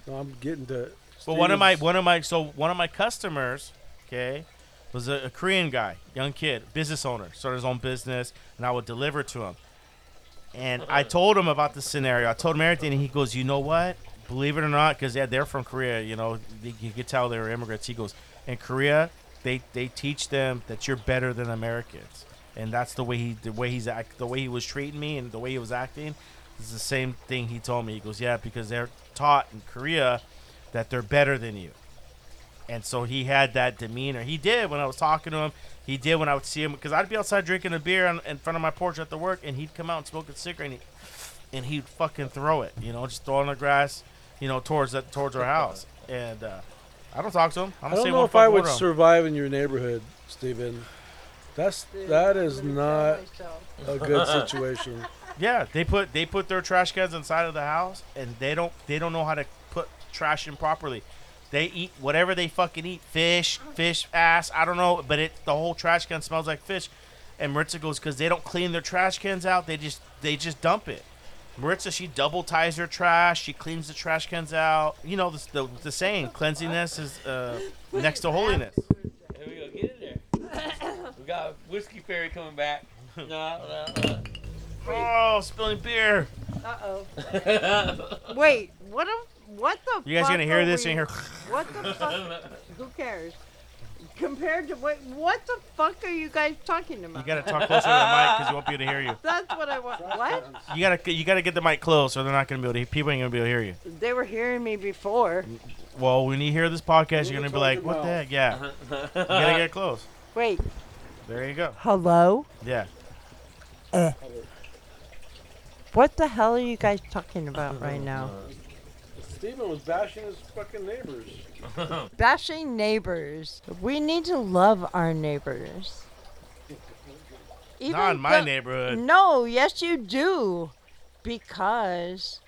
no, I'm getting to. But one of my one of my so one of my customers, okay, was a, a Korean guy, young kid, business owner, started his own business, and I would deliver to him. And I told him about the scenario. I told him everything, and he goes, "You know what? Believe it or not, because yeah, they're from Korea. You know, you could tell they were immigrants." He goes, "In Korea, they they teach them that you're better than Americans, and that's the way he the way he's act the way he was treating me and the way he was acting." Is the same thing he told me. He goes, "Yeah, because they're taught in Korea that they're better than you." And so he had that demeanor. He did when I was talking to him. He did when I would see him because I'd be outside drinking a beer on, in front of my porch at the work, and he'd come out and smoke a cigarette, and, he, and he'd fucking throw it, you know, just throw it on the grass, you know, towards that towards our house. And uh, I don't talk to him. I I don't, don't know if I would word him. survive in your neighborhood, Steven. That's that is not a good situation. Yeah, they put they put their trash cans inside of the house, and they don't they don't know how to put trash in properly. They eat whatever they fucking eat, fish, fish ass. I don't know, but it the whole trash can smells like fish. And Maritza goes because they don't clean their trash cans out. They just they just dump it. Maritza she double ties her trash. She cleans the trash cans out. You know the the, the saying, cleanliness is uh, next to holiness. Here we go. Get in there. we got whiskey fairy coming back. No, no, no. Oh, spilling beer. Uh oh. Wait, what? A, what the? Fuck You guys fuck gonna hear are this we- and hear? What the fuck? Who cares? Compared to what? What the fuck are you guys talking about? You gotta talk closer to the mic because you won't be able to hear you. That's what I want. What? You gotta you gotta get the mic close, or they're not gonna be able to. People ain't gonna be able to hear you. They were hearing me before. Well, when you hear this podcast, you're gonna be like, "What the no?" heck?" Yeah, you gotta get close. Wait. There you go. Hello. Yeah. Eh. What the hell are you guys talking about right now? Steven was bashing his fucking neighbors. Bashing neighbors. We need to love our neighbors. Even Not in my though- neighborhood. No, yes you do. Because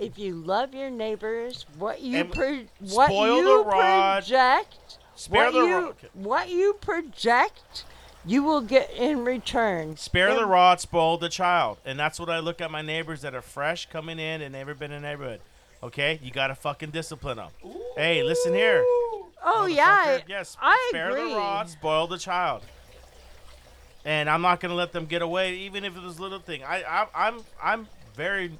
if you love your neighbors, what you And pro- what spoil you rod, project, Spare what the you rod. what you project, you will get in return. Spare the rod, spoil the child, and that's what I look at my neighbors that are fresh coming in and never been in the neighborhood. Okay, you gotta fucking discipline them. Hey, listen here. Oh yeah, yes. I spare agree. the rod, spoil the child. And I'm not gonna let them get away, even if it was a little thing. I, I I'm I'm very,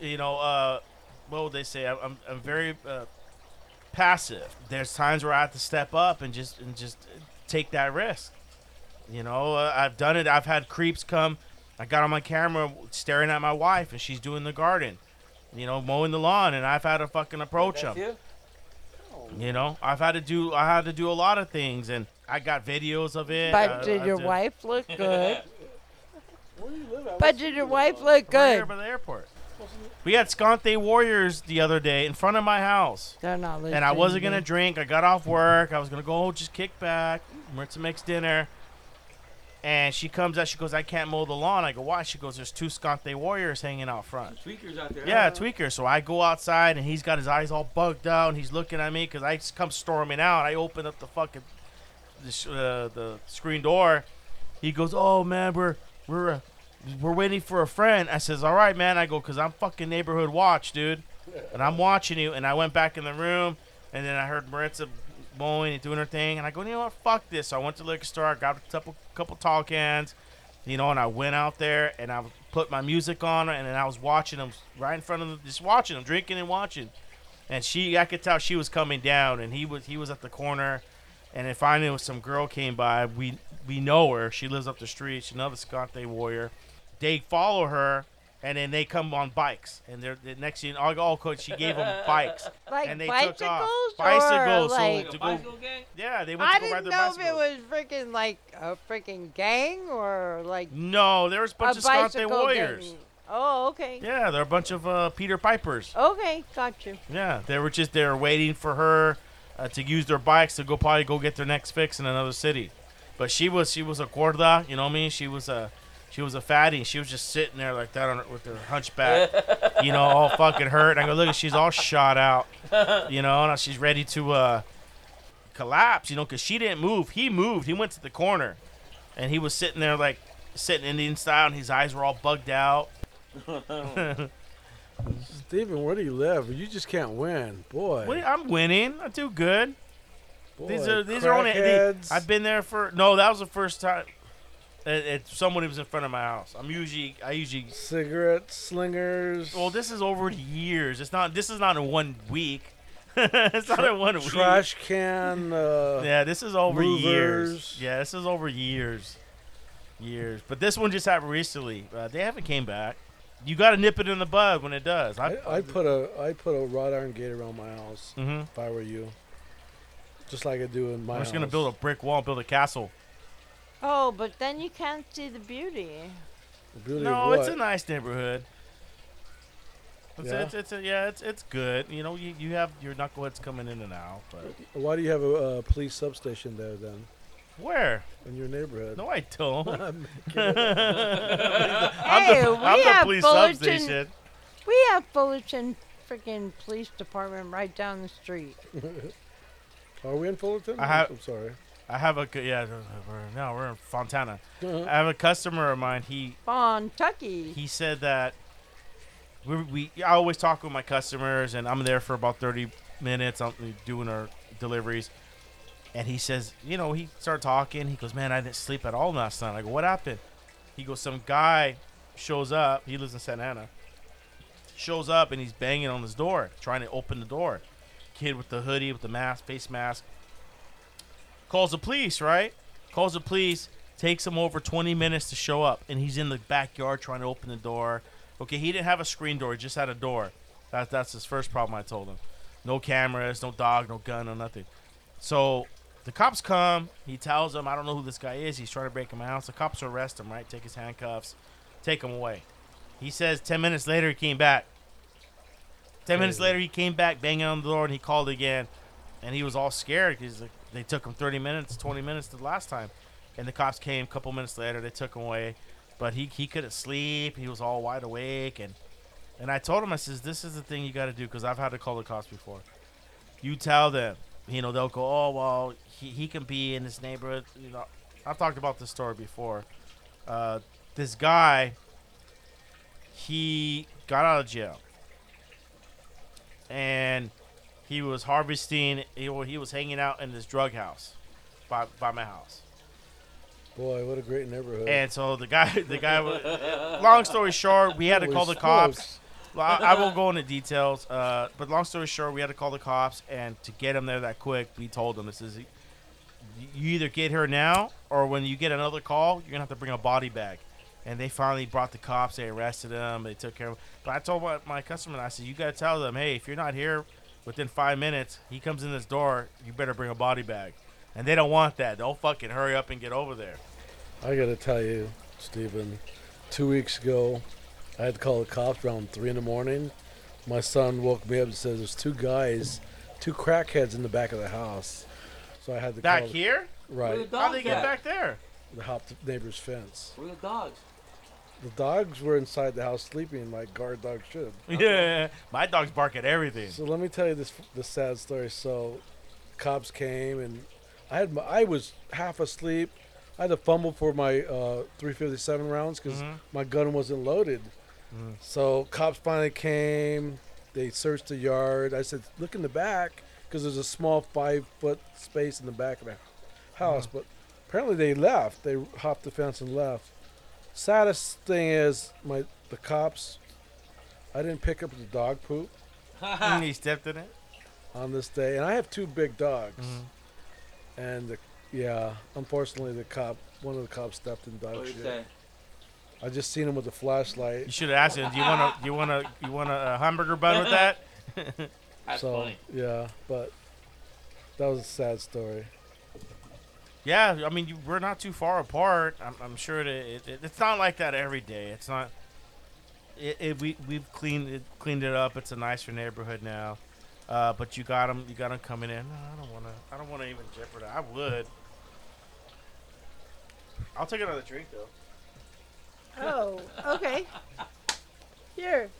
you know, uh, what would they say? I'm I'm, I'm very uh, passive. There's times where I have to step up and just and just take that risk. You know, uh, I've done it. I've had creeps come. I got on my camera staring at my wife, and she's doing the garden. You know, mowing the lawn, and I've had to fucking approach them. you? You know, I've had to do I had to do a lot of things, and I got videos of it. But uh, did I your did- wife look good? Where you but did your wife look Right here good? by the airport. We had Scante Warriors the other day in front of my house, They're not listening. and I wasn't gonna drink. I got off work. I was gonna go just kick back. Maritza makes dinner, and she comes out. She goes, "I can't mow the lawn." I go, "Why?" She goes, "There's two Scante Warriors hanging out front." Tweakers out there. Yeah, tweaker. So I go outside and he's got his eyes all bugged out and he's looking at me because I just come storming out. I open up the fucking the, uh, the screen door. He goes, "Oh man, we're we're uh, we're waiting for a friend." I says, "All right, man." I go, "Cause I'm fucking neighborhood watch, dude, and I'm watching you." And I went back in the room and then I heard Maritza mowing and doing her thing, and I go, "You know what? Fuck this." So I went to the liquor store, I got a couple couple tall cans you know, and I went out there and I put my music on and then I was watching them right in front of them, just watching them, drinking and watching. And she, I could tell she was coming down, and he was he was at the corner, and then finally some girl came by. We we know her. She lives up the street. She's another Scante warrior. They follow her, and then they come on bikes, and they're the next thing. Oh, oh, coach, she gave them bikes, like and they bicycles took off. or Bicycles, so like to go- bicycle gang? yeah, they went I to go ride didn't know if it was freaking like a freaking gang or like no, there was a bunch a of Scante warriors. gang. Oh, okay. Yeah, they're a bunch of uh, Peter Pipers. Okay, got you. Yeah, they were just there waiting for her uh, to use their bikes to go probably go get their next fix in another city. But she was she was a gorda, you know what I mean? She was a she was a fatty. She was just sitting there like that on her, with her hunchback, you know, all fucking hurt. And I go, look, she's all shot out, you know, and she's ready to uh, collapse, you know, because she didn't move. He moved. He went to the corner, and he was sitting there like sitting Indian style, and his eyes were all bugged out. Steven, where do you live? You just can't win, boy. Wait, I'm winning. I do good. boy. These are these are only. they- I've been there for no. That was the first time. It, it, somebody was in front of my house. I'm usually. I usually. cigarette slingers. Well, this is over years. It's not. This is not in one week. it's not in one week. trash can. Uh, Yeah, this is over movers. years. Yeah, this is over years. Years. But this one just happened recently. Uh, they haven't came back. You got to nip it in the bud when it does. I, I put a I put a wrought iron gate around my house hmm if I were you. Just like I do in my I'm just house. gonna build a brick wall, build a castle. Oh, but then you can't see the beauty. The beauty No, of it's a nice neighborhood. It's, Yeah? it's, it's a, yeah, it's it's good. You know, you, you have your knuckleheads coming in and out, but Why do you have a, uh police substation there then where? in your neighborhood? No, I don't. I'm I'm Hey, the, we I'm the have police Fullerton- substation. We have Fullerton freaking police department right down the street. Are we in Fullerton? I have- I'm sorry. I have a yeah. We're, no, we're in Fontana. Uh-huh. I have a customer of mine. He Kentucky. he said that we, we I always talk with my customers, and I'm there for about 30 minutes. I'm doing our deliveries, and he says, you know, he started talking. He goes, man, I didn't sleep at all last night. I go, what happened? He goes, some guy shows up. He lives in Santa Ana. Shows up and he's banging on his door, trying to open the door. Kid with the hoodie, with the mask, face mask. Calls the police, right? Calls the police. Takes him over 20 minutes to show up, and he's in the backyard trying to open the door. Okay, he didn't have a screen door; he just had a door. That, that's his first problem. I told him, no cameras, no dog, no gun, no nothing. So the cops come. He tells them, "I don't know who this guy is. He's trying to break my house." The cops arrest him, right? Take his handcuffs, take him away. He says 10 minutes later he came back. Ten minutes later, he came back banging on the door and he called again, and he was all scared because like, they took him 30 minutes, 20 minutes the last time, and the cops came a couple minutes later. They took him away, but he he couldn't sleep. He was all wide awake and. And I told him, I says, this is the thing you got to do because I've had to call the cops before. You tell them, you know, they'll go, oh, well, he, he can be in this neighborhood. You know, I've talked about this story before. Uh, this guy, he got out of jail. And he was harvesting, he, he was hanging out in this drug house by, by my house. Boy, what a great neighborhood. And so the guy, the guy, long story short, we had to call the cops. I, I won't go into details, uh, but long story short, we had to call the cops, and to get him there that quick, we told them this is you either get here now, or when you get another call, you're gonna have to bring a body bag. And they finally brought the cops. They arrested him. They took care of him. But I told my, my customer, I said, you gotta tell them, hey, if you're not here within five minutes, he comes in this door, you better bring a body bag. And they don't want that. They'll fucking hurry up and get over there. I got to tell you, Steven, two weeks ago, I had to call the cops around three in the morning. My son woke me up and said there's two guys, two crackheads in the back of the house. So I had to Back call here? Right How'd they get back there? the hop the neighbor's fence. Where the dogs? The dogs were inside the house sleeping like guard dogs should. Yeah, my dogs bark at everything. So let me tell you this this sad story. So, cops came and I had my, I was half asleep. I had to fumble for my uh, 357 rounds because Mhm. my gun wasn't loaded. Mhm. So cops finally came. They searched the yard. I said, "Look in the back," because there's a small five foot space in the back of the house. But apparently they left. They hopped the fence and left. Saddest thing is my the cops. I didn't pick up the dog poop And he stepped in it. on this day, and I have two big dogs. Mhm. And the, yeah, unfortunately, the cop, one of the cops stepped in dog What did shit. you say? I just seen him with the flashlight. You should have asked him. Do you want to? Do you want to? You want a, uh hamburger bun with that? That's so funny. yeah, but that was a sad story. Yeah, I mean, you, we're not too far apart. I'm, I'm sure that it, it, it's not like that every day. It's not. It, it, we we've cleaned it cleaned it up. It's a nicer neighborhood now. Uh, but you got them. You got them coming in. No, I don't want to. I don't want to even jeopardize. I would. I'll take another drink though. Oh, okay. Here.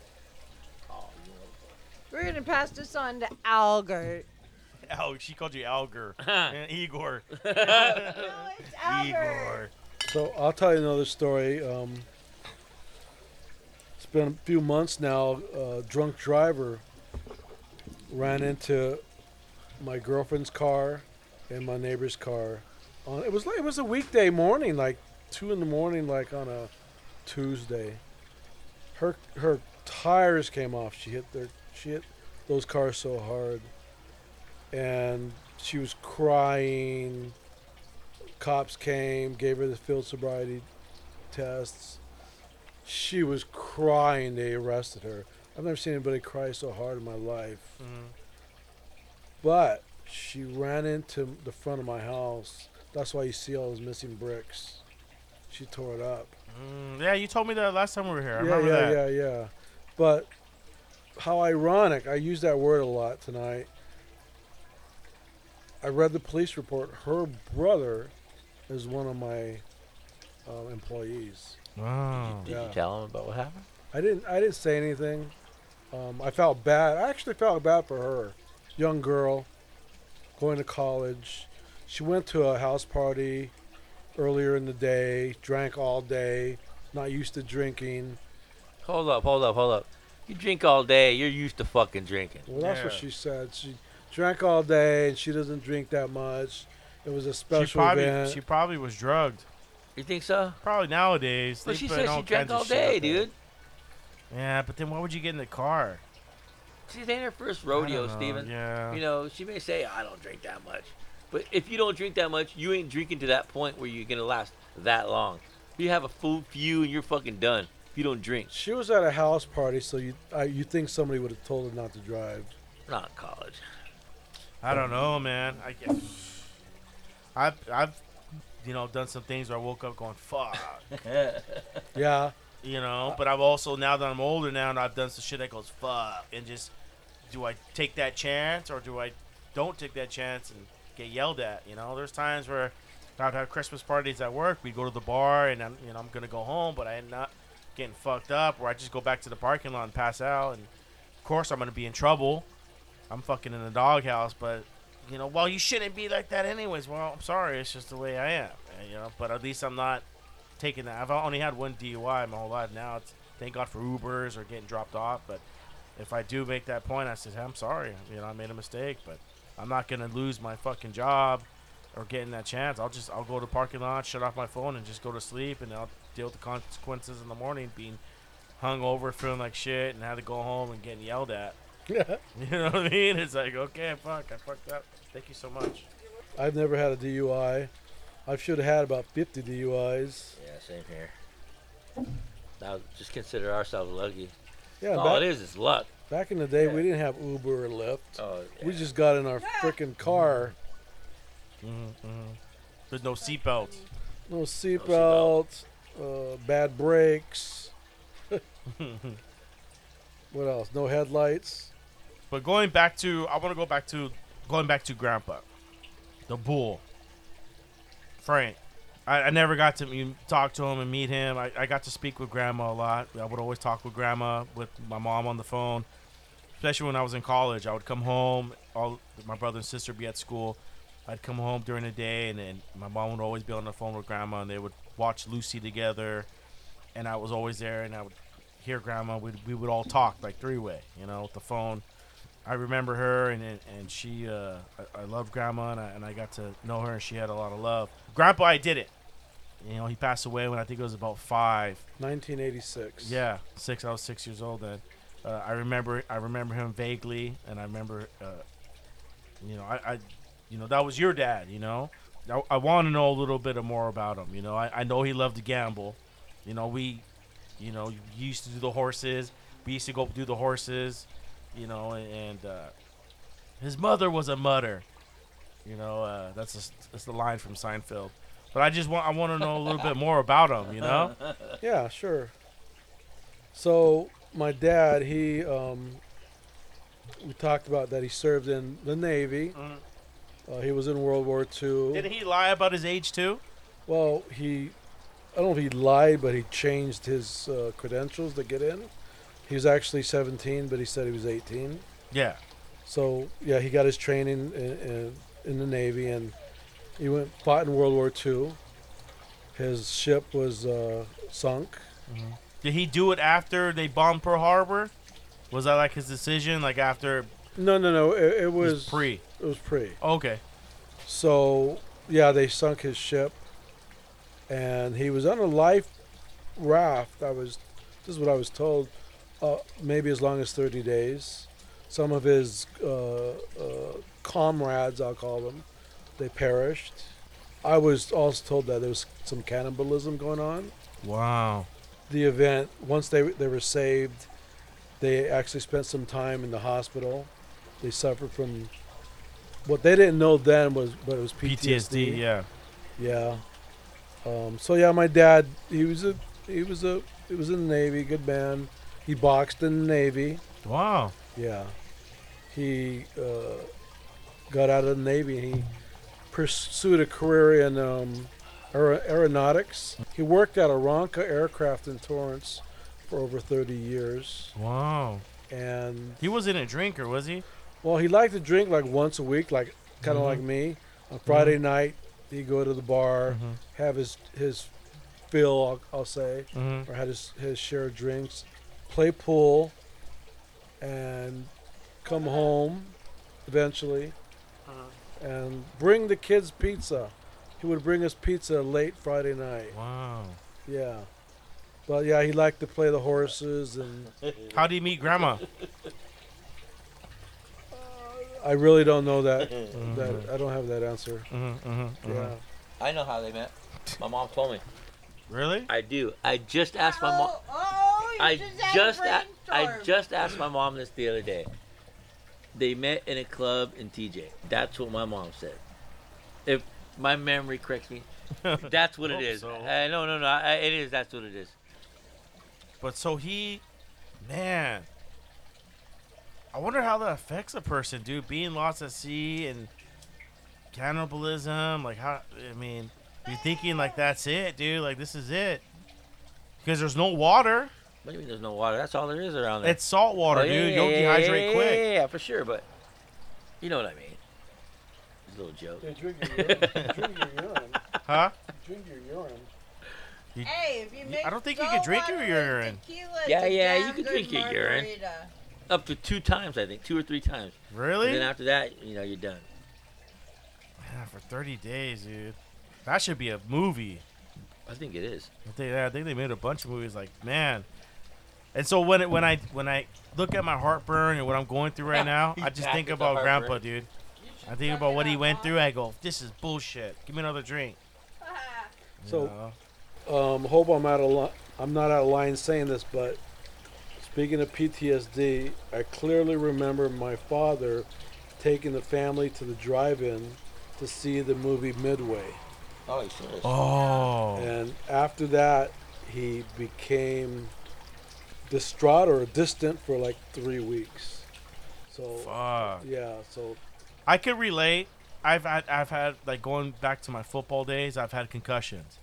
We're gonna pass this on to Algert. Al, she called you Alger. and Igor. No, it's Albert. Igor. So I'll tell you another story. Um, it's been a few months now. A drunk driver ran into my girlfriend's car and my neighbor's car. On it was like it was a weekday morning, like two in the morning, like on a Tuesday. Her her tires came off. She hit their she hit those cars so hard, and she was crying cops came, gave her the field sobriety tests. She was crying. They arrested her. I've never seen anybody cry so hard in my life. Mhm. But she ran into the front of my house. That's why you see all those missing bricks. She tore it up. Mm, yeah, you told me that last time we were here. I yeah, remember yeah, that. yeah, yeah. But how ironic. I use that word a lot tonight. I read the police report. Her brother is one of my uh, employees. Wow. Did Yeah. you tell him about what happened? I didn't. I didn't say anything. Um, I felt bad. I actually felt bad for her, young girl, going to college. She went to a house party earlier in the day, drank all day, not used to drinking. Hold up, hold up, hold up. You drink all day. You're used to fucking drinking. Well, that's what she said. She drank all day, and she doesn't drink that much. It was a She special probably event. she probably was drugged. You think so? Probably nowadays. Well, they she said all she drank all day, dude. Yeah, but then why would you get in the car? She's ain't her first rodeo, Steven. Yeah. You know, she may say, I don't drink that much. But if you don't drink that much, you ain't drinking to that point where you're going to last that long. You have a full few and you're fucking done if you don't drink. she was at a house party, so you I, you think somebody would have told her not to drive? Not in college. I don't know, man. I guess I've I've you know done some things where I woke up going fuck, Yeah, you know. But I've also now that I'm older now, and I've done some shit that goes fuck, and just do I take that chance or do I don't take that chance and get yelled at? You know, there's times where I'd have Christmas parties at work. We'd go to the bar and I'm, you know, I'm gonna go home, but I end up getting fucked up, or I just go back to the parking lot and pass out. And of course, I'm gonna be in trouble. I'm fucking in the doghouse, but you know, well, you shouldn't be like that anyways. Well, I'm sorry, it's just the way I am. You know, but at least I'm not taking that. I've only had one DUI my whole life. Now it's thank God for Ubers or getting dropped off. But if I do make that point, I said, hey, I'm sorry. You know, I made a mistake, but I'm not gonna lose my fucking job or getting that chance. I'll just I'll go to the parking lot, shut off my phone, and just go to sleep, and I'll deal with the consequences in the morning, being hung over, feeling like shit, and had to go home and getting yelled at. You know what I mean? It's like, okay, fuck, I fucked up. Thank you so much. I've never had a DUI. I should have had about 50 DUIs. Yeah, same here. Now, just consider ourselves lucky. Yeah, All it back, is is luck. back in the day, we didn't have Uber or Lyft. Oh, We just got in our freaking car. Mm-hmm, There's no seatbelts. No seatbelt, uh, bad brakes. what else? No headlights. But going back to, I want to go back to, going back to Grandpa, the bull, Frank. I, I never got to talk to him and meet him. I, I got to speak with Grandma a lot. I would always talk with Grandma, with my mom on the phone, especially when I was in college. I would come home, all my brother and sister be at school. I'd come home during the day, and then my mom would always be on the phone with Grandma, and they would watch Lucy together. And I was always there, and I would hear Grandma. We'd, we would all talk like three way, you know, with the phone. I remember her, and and, and she, uh, I, I love Grandma, and I, and I got to know her, and she had a lot of love. Grandpa, I did it. You know, he passed away when I think it was about five. 1986. Yeah, six. I was six years old then. Uh, I remember, I remember him vaguely, and I remember, uh, you know, I, I, you know, that was your dad. You know, I, I want to know a little bit more about him. You know, I, I know he loved to gamble. You know, we, you know, you used to do the horses. We used to go do the horses. You know, and, uh, his mother was a mutter. You know, uh, that's a, that's the line from Seinfeld. But I just want I want to know a little bit more about him. You know. Yeah, sure. So my dad, he, um, we talked about that he served in the Navy. Mhm. Uh, he was in World War II. Did he lie about his age too? Well, he, I don't know if he lied, but he changed his uh, credentials to get in. He was actually 17, but he said he was 18. Yeah. So yeah, he got his training in, in, in the Navy, and he went fought in World War II. His ship was uh, sunk. Did he do it after they bombed Pearl Harbor? Was that like his decision? Like after No, no, no. It, it it was was pre? It was pre. Okay. So yeah, they sunk his ship, and he was on a life raft. I was, this is what I was told, uh, maybe as long as thirty days. Some of his uh, uh, comrades, I'll call them, they perished. I was also told that there was some cannibalism going on. Wow. The event, once they they were saved, they actually spent some time in the hospital. They suffered from what they didn't know then was, but it was PTSD. Yeah. yeah. Um, so yeah, my dad, he was a, he was a, he was in the Navy, good man. He boxed in the Navy. Wow. Yeah. He uh, got out of the Navy and he pursued a career in um, aer- aeronautics. He worked at Aeronca Aircraft in Torrance for over 30 years. Wow. And He wasn't a drinker, was he? well, he liked to drink like once a week, like kind of Mhm. like me. On Friday night, he'd go to the bar, Mhm. have his his fill, I'll, I'll say, Mm-hmm. or had his, his share of drinks, play pool, and come home eventually and bring the kids pizza. He would bring us pizza late Friday night. Wow. Yeah. But yeah, he liked to play the horses, and How did you meet Grandma? I really don't know that. Mhm. That I don't have that answer. Mm-hmm, mm-hmm, Yeah. I know how they met. My mom told me. Really? I do. I just asked my mom. You I just had just a a- I brainstorm. just asked my mom this the other day. They met in a club in TJ. That's what my mom said. If my memory corrects me, that's what it Hope is. so. Uh, no, no, no. I, it is. That's what it is. But so he, man. I wonder how that affects a person, dude. Being lost at sea and cannibalism, like how? I mean, you're thinking like that's it, dude. Like this is it, because there's no water. What do you mean there's no water? That's all there is around there. It's salt water, Oh, yeah, dude. yeah, You'll yeah, dehydrate yeah, quick. Yeah, yeah, for sure. But you know what I mean. It's a little joke. Yeah, drink your urine. drink your urine. Huh? Drink your urine. Hey, if you make I don't think you can drink your urine. Yeah, yeah, you can good drink your urine. Up to two times, I think, two or three times. And Really? then after that, you know, you're done. Yeah, for 30 days, dude. That should be a movie. I think it is. I think, yeah, I think they made a bunch of movies like man. And so when it, when I when I look at my heartburn and what I'm going through right now, I just think about Grandpa, dude. I think about what he went through. I go, this is bullshit. Give me another drink. You So- Um, hope I'm out of li- I'm not out of line saying this, but speaking of PTSD, I clearly remember my father taking the family to the drive-in to see the movie Midway, Oh, you serious? oh, and after that, he became distraught or distant for like three weeks. So fuck. yeah, so I could relate. I've had, I've had like going back to my football days. I've had concussions.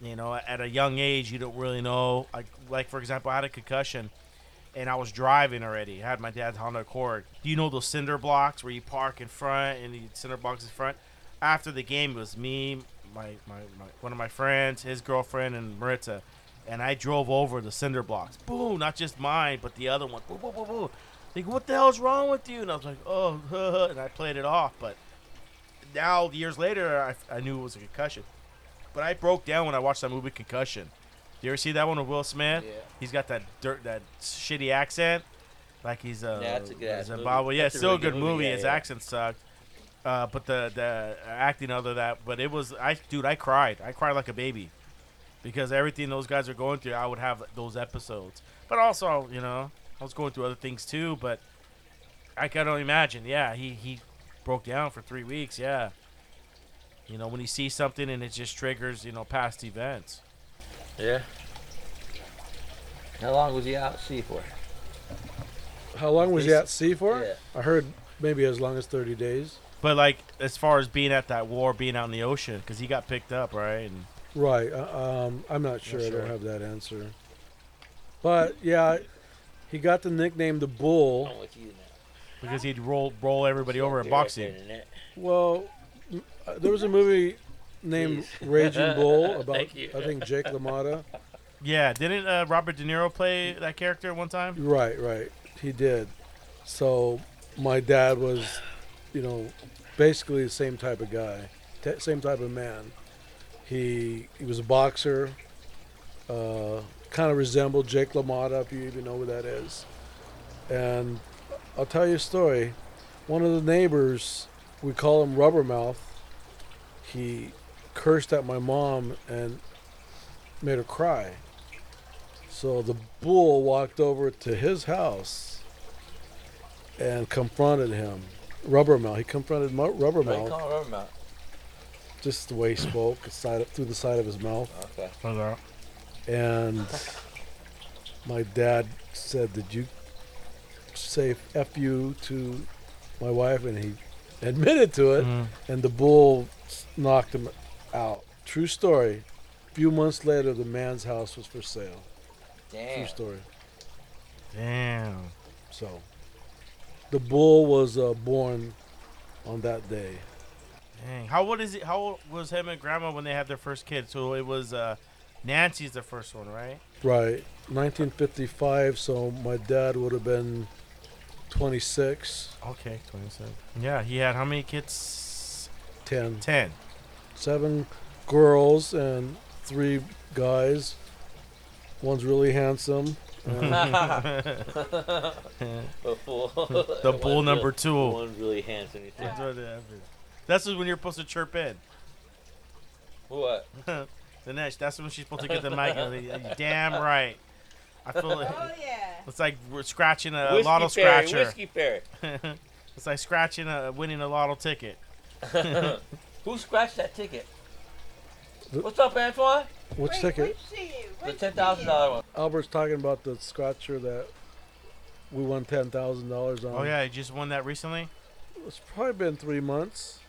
You know, at a young age, you don't really know. Like, like for example, I had a concussion, and I was driving already. I had my dad's Honda Accord. Do you know those cinder blocks where you park in front and the cinder blocks in front? After the game, it was me, my, my, my one of my friends, his girlfriend, and Maritza, and I drove over the cinder blocks. Boom! Not just mine, but the other one. Boom! Boom! Boom! Boom! Go, what the hell's wrong with you? And I was like, oh, and I played it off. But now, years later, I, I knew it was a concussion. But I broke down when I watched that movie Concussion. You ever see that one with Will Smith? Yeah. He's got that dirt, that shitty accent, like he's uh, Yeah, that's a good Zimbabwe. movie. Yeah, That's still a good good movie. movie, yeah, His yeah. accent sucked. Uh, but the the acting other that, but it was I dude, I cried. I cried like a baby because everything those guys are going through, I would have those episodes. But also, you know, I was going through other things too. But I can only imagine. Yeah, he he broke down for three weeks. Yeah, you know, when he sees something and it just triggers, you know, past events. Yeah. How long was he out at sea for? how long was he at sea for? Yeah. I heard maybe as long as 30 days. But like as far as being at that war, being out in the ocean, because he got picked up, right? And Right. Uh, um, I'm not sure. I sure. don't have that answer. But yeah, he got the nickname the Bull. I'm with you now. because he'd roll roll everybody over in You're boxing. there in the net. Well, m- uh, there was a movie named Raging Bull about Thank you. I think Jake LaMotta. Yeah, didn't uh, Robert De Niro play that character one time? Right, right. He did. So my dad was, you know, basically the same type of guy, t- same type of man. He he was a boxer. Uh, kind of resembled Jake LaMotta, if you even know who that is. And I'll tell you a story. One of the neighbors, we call him Rubbermouth. He cursed at my mom and made her cry. So the bull walked over to his house and confronted him. Rubbermouth. He confronted you Rubbermouth. call him rubber mouth? Just the way he spoke, the side through the side of his mouth. Okay. And my dad said, "Did you say f you to my wife?" And he admitted to it. Mhm. And the bull knocked him out. True story. A few months later, the man's house was for sale. Damn. True story. Damn. So, the bull was uh, born on that day. Dang. How old is it? How old was him and Grandma when they had their first kid? So it was uh, Nancy's the first one, right? Right, 1955. So my dad would have been 26, Okay, twenty-seven. Yeah, he had how many kids? 10, Ten. seven girls and three guys. One's really handsome. The bull. The bull number two. One's really handsome. That's what it is. That's when you're supposed to chirp in. What? The next, that's when she's supposed to get the mic. and you're Damn right. I feel like Oh yeah. it's like we're scratching a Whiskey lotto fairy, scratcher. Whiskey fairy. it's like scratching a winning a lotto ticket. Who scratched that ticket? What's up, Antoine? Which Wait, ticket? Which? The ten thousand dollar one. Albert's talking about the scratcher that we won ten thousand dollars on. Oh yeah, you just won that recently. It's probably been three months.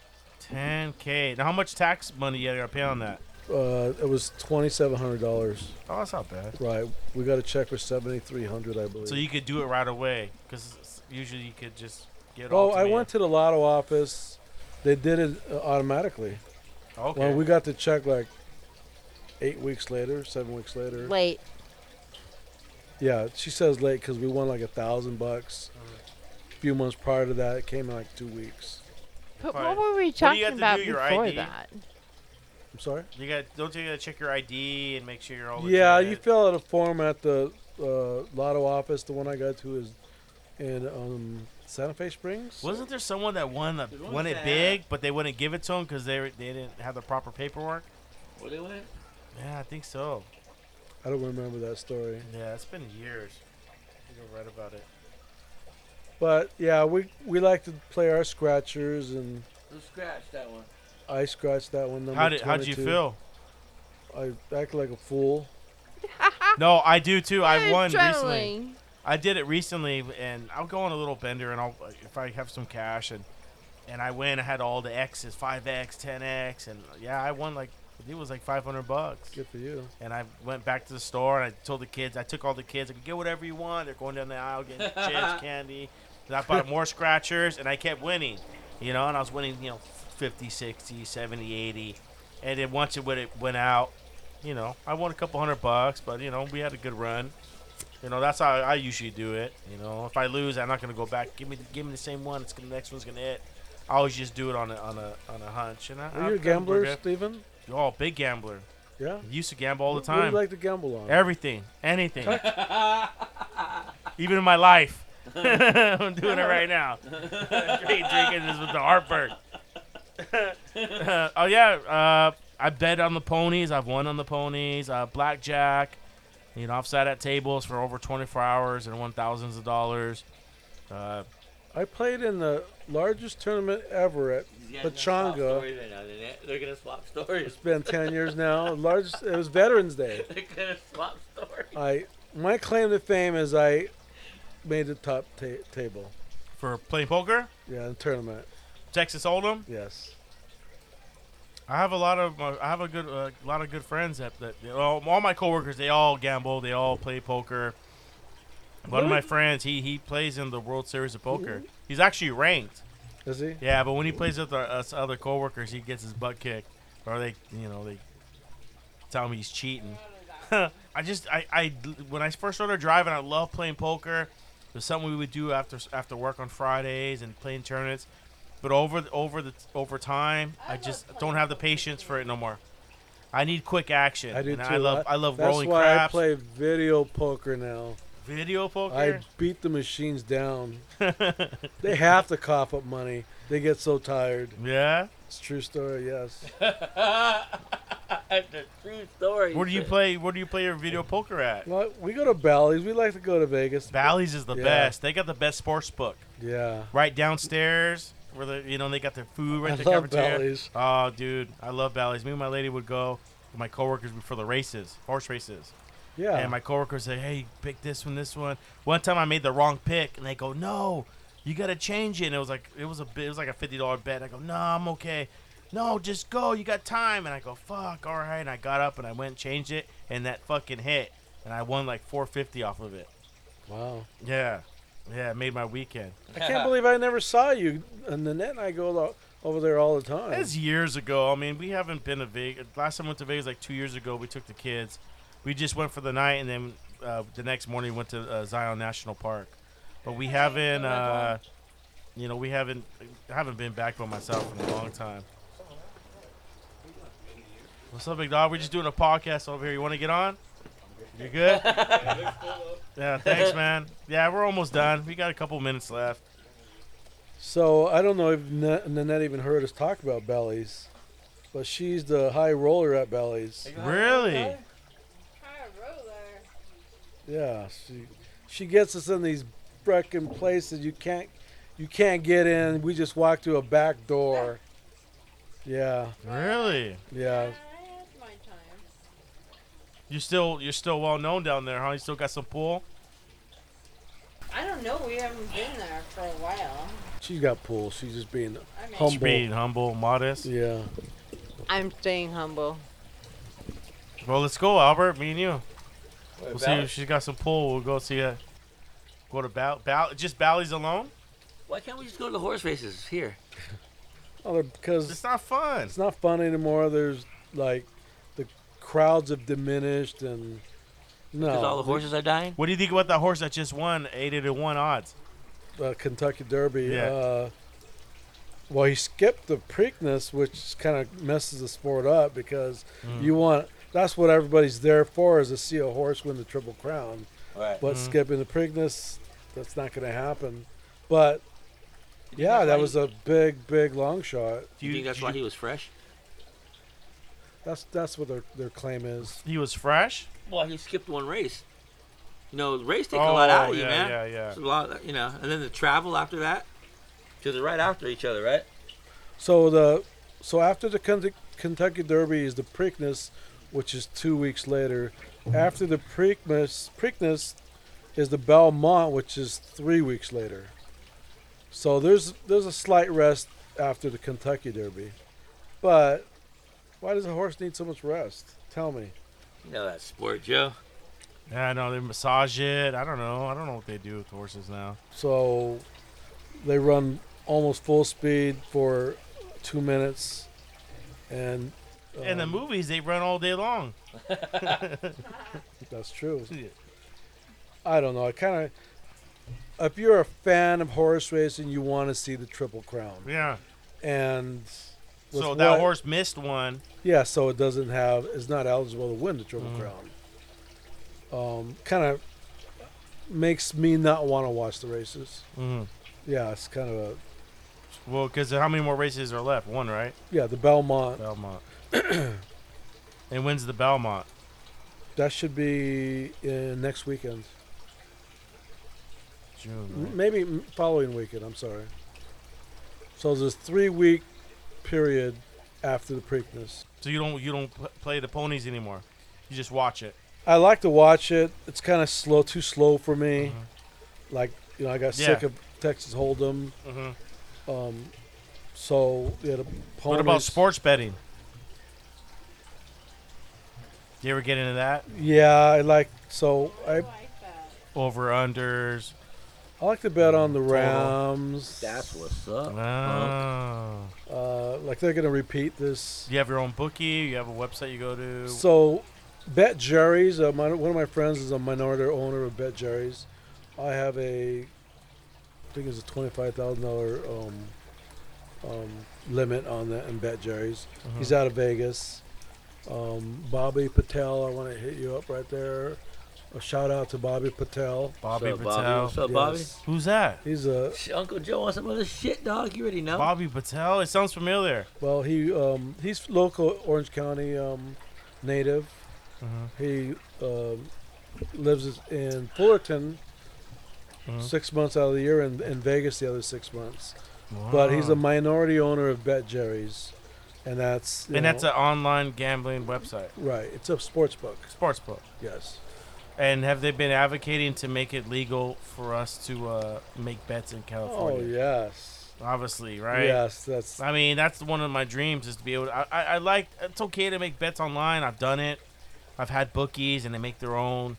10k. Now, how much tax money you gotta pay on that? Uh, it was twenty seven hundred dollars. Oh, that's not bad. Right. We got a check for seventy three hundred, I believe. So you could do it right away, because usually you could just get. oh, I went to the lotto office. They did it uh, automatically. Okay. Well, we got the check like eight weeks later, seven weeks later. Late. Yeah, she says late because we won like a thousand bucks. Mm-hmm. A few months prior to that, it came in like two weeks. But Fine. what were we do you talking to about do, your before ID? that? I'm sorry. you got don't you gotta check your ID and make sure you're all. Yeah, you legit? fill out a form at the uh, lotto office. The one I go to is in um, Santa Fe Springs. Wasn't there someone that won the There's one won it big, but they wouldn't give it to them because they were- they didn't have the proper paperwork? What they went? Yeah, I think so. I don't remember that story. Yeah, it's been years. You're right about it. But yeah, we we like to play our scratchers, and Who scratched that one? I scratched that one. Number How did how did you feel? I act like a fool. No, I do too. I won recently. I did it recently, and I'll go on a little bender, and I'll if I have some cash, and and I win. I had all the X's, five X, ten X, and yeah, I won like it was like five hundred bucks. Good for you. And I went back to the store, and I told the kids, I took all the kids, I could get whatever you want. They're going down the aisle getting chips, candy. I bought more scratchers, and I kept winning, you know, and I was winning, you know, 50, 60, 70, 80. And then once it went, it went out, you know, I won a couple hundred bucks, but, you know, we had a good run. You know, that's how I usually do it. You know, if I lose, I'm not gonna go back. Give me, give me the same one. It's gonna, the next one's gonna hit. I always just do it on a on a on a hunch. And I, Are you a gambler, regret- Steven? Oh, big gambler. Yeah. Used to gamble all the What do time. you like to gamble on? Everything, anything, even in my life. I'm doing it right now. Straight drinking this with the heartburn. oh yeah, uh, I bet on the ponies. I've won on the ponies. Uh, blackjack. You know, I've sat at tables for over 24 hours and won thousands of dollars. Uh, I played in the largest tournament ever at These gonna swap Pechanga. right now, They're- They're gonna swap stories. It's been ten years now. The largest. It was Veterans Day. They're gonna swap stories. I my claim to fame is I made the top ta- table. for playing poker, Yeah, in the tournament. Texas Hold'em. Yes. I have a lot of uh, I have a good uh, lot of good friends that that all, all my coworkers they all gamble they all play poker. One of my friends he he plays in the World Series of Poker. He's actually ranked. Is he? Yeah, but when he plays with our, us other coworkers, he gets his butt kicked, or they you know they tell him he's cheating. I just I, I when I first started driving, I loved playing poker. Was something we would do after after work on Fridays and playing tournaments. But over the, over the over time, I just don't have the patience for it no more. I need quick action. I do and too. I love I love That's rolling why craps. I play video poker now. video poker. I beat the machines down. they have to cough up money. They get so tired. yeah. It's a true story. Yes. That's a true story. Where do you play? Where do you play your video poker at? Well, we go to Bally's. We like to go to Vegas. Bally's is the Yeah. best. They got the best sports book Yeah. right downstairs where the you know they got their food right I there. love cafeteria. Bally's. Oh, dude, I love Bally's. Me and my lady would go with my coworkers for the races, horse races. Yeah. And my coworkers say, "Hey, pick this one, this one." One time I made the wrong pick, and they go, "No, you got to change it." And it was like it was a bit, it was like a fifty dollar bet. I go, "No, I'm okay." No, just go. You got time. And I go, "Fuck, all right." And I got up and I went and changed it, and that fucking hit, and I won like four fifty off of it. wow. Yeah, yeah, it made my weekend. I can't believe I never saw you. And Nanette and I go lo- over there all the time. That's years ago. I mean, we haven't been to Vegas. Last time I went to Vegas like two years ago. We took the kids. We just went for the night, and then uh, the next morning went to uh, Zion National Park. But we haven't, uh, you know, we haven't haven't been back by myself in a long time. What's up, big dog? We're just doing a podcast over here. You want to get on? You good? yeah, thanks, man. Yeah, we're almost done. We got a couple minutes left. So I don't know if Na- Nanette even heard us talk about Bally's, but she's the high roller at Bally's. Really? High roller. Yeah, she she gets us in these freaking places you can't you can't get in. We just walk through a back door. Yeah, Really? yeah. You still you're still well known down there, huh? You still got some pool? I don't don't know. We haven't been there for a while. She's got pull. She's just being I mean, humble. She's being humble, modest. Yeah. I'm staying humble. Well, let's go, Albert. Me and you. Wait, We'll see if she's got some pull. We'll go see her. Go to Ball. Ball just Bally's alone. Why can't we just go to the horse races here? Oh, because It's not fun. it's not fun anymore. There's like the crowds have diminished and no. Because all the horses are dying. What do you think about that horse that just won eight to one odds? uh, Kentucky Derby. Yeah. Uh, well, he skipped the Preakness, which kind of messes the sport up because Mm. you want. That's what everybody's there for is to see a horse win the Triple Crown. Right. But Mhm. skipping the Preakness, that's not going to happen. But yeah, that why was a big, big long shot. Do you, think that's do why he was fresh? That's that's what their their claim is. he was fresh? Well, he skipped one race. You know, the race takes a oh, lot out of you, Oh, yeah, man. yeah, yeah. It's a lot, you know, and then the travel after that, because they're right after each other, right? So the so after the Kentucky, Kentucky Derby is the Preakness, which is two weeks later. After the Preakness, Preakness is the Belmont, which is three weeks later. So there's there's a slight rest after the Kentucky Derby, but why does a horse need so much rest? Tell me. You know that sport, Joe. Yeah, I know they massage it. I don't know. I don't know what they do with horses now. So they run almost full speed for two minutes, and In the um, movies, they run all day long. That's true. I don't know. I kind of. If you're a fan of horse racing, you want to see the Triple Crown, Yeah. and with So that what- horse missed one. yeah, so it doesn't have, is not eligible to win the Triple Mhm. Crown. Um, kind of makes me not want to watch the races. Mm-hmm. Yeah, it's kind of a Well, because how many more races are left? One, right? yeah. The Belmont Belmont. and when's the Belmont? that should be in next weekend, June. Right? maybe following weekend. I'm sorry. So there's three week period after the Preakness. So you don't you don't pl- play the ponies anymore. You just watch it. I like to watch it. It's kind of slow, too slow for me. Mhm. Like you know, I got Yeah. sick of Texas Hold'em. Mm-hmm. Um, so yeah, the ponies. What about sports betting? You ever get into that? Yeah, I like. So I like that. Over unders. I like to bet on the Rams. That's what's up. Oh. Uh, like they're gonna repeat this. You have your own bookie. You have a website you go to. So, Bet Jerry's. Uh, my, one of my friends is a minority owner of Bet Jerry's. I have a, I think it's a twenty-five thousand dollar um, um, limit on that in Bet Jerry's. Mhm. He's out of Vegas. Um, Bobby Patel, I want to hit you up right there. A shout out to Bobby Patel. Bobby What's up, Patel. Bobby? What's up, Bobby? Yes. Who's that? He's a Sh- Uncle Joe on some other shit, dog. You already know. Bobby Patel. It sounds familiar. well, he um, he's local Orange County um, native. Mm-hmm. He um, lives in Fullerton Mhm. six months out of the year, and in Vegas the other six months. But he's a minority owner of Bet Jerry's, and that's you and that's know, an online gambling website, right. It's a sports book. sports book. Yes. And have they been advocating to make it legal for us to uh, make bets in California? Oh yes. Obviously, right? Yes, that's I mean, that's one of my dreams is to be able. To, I, I, I like. It's okay to make bets online. I've done it. I've had bookies, and they make their own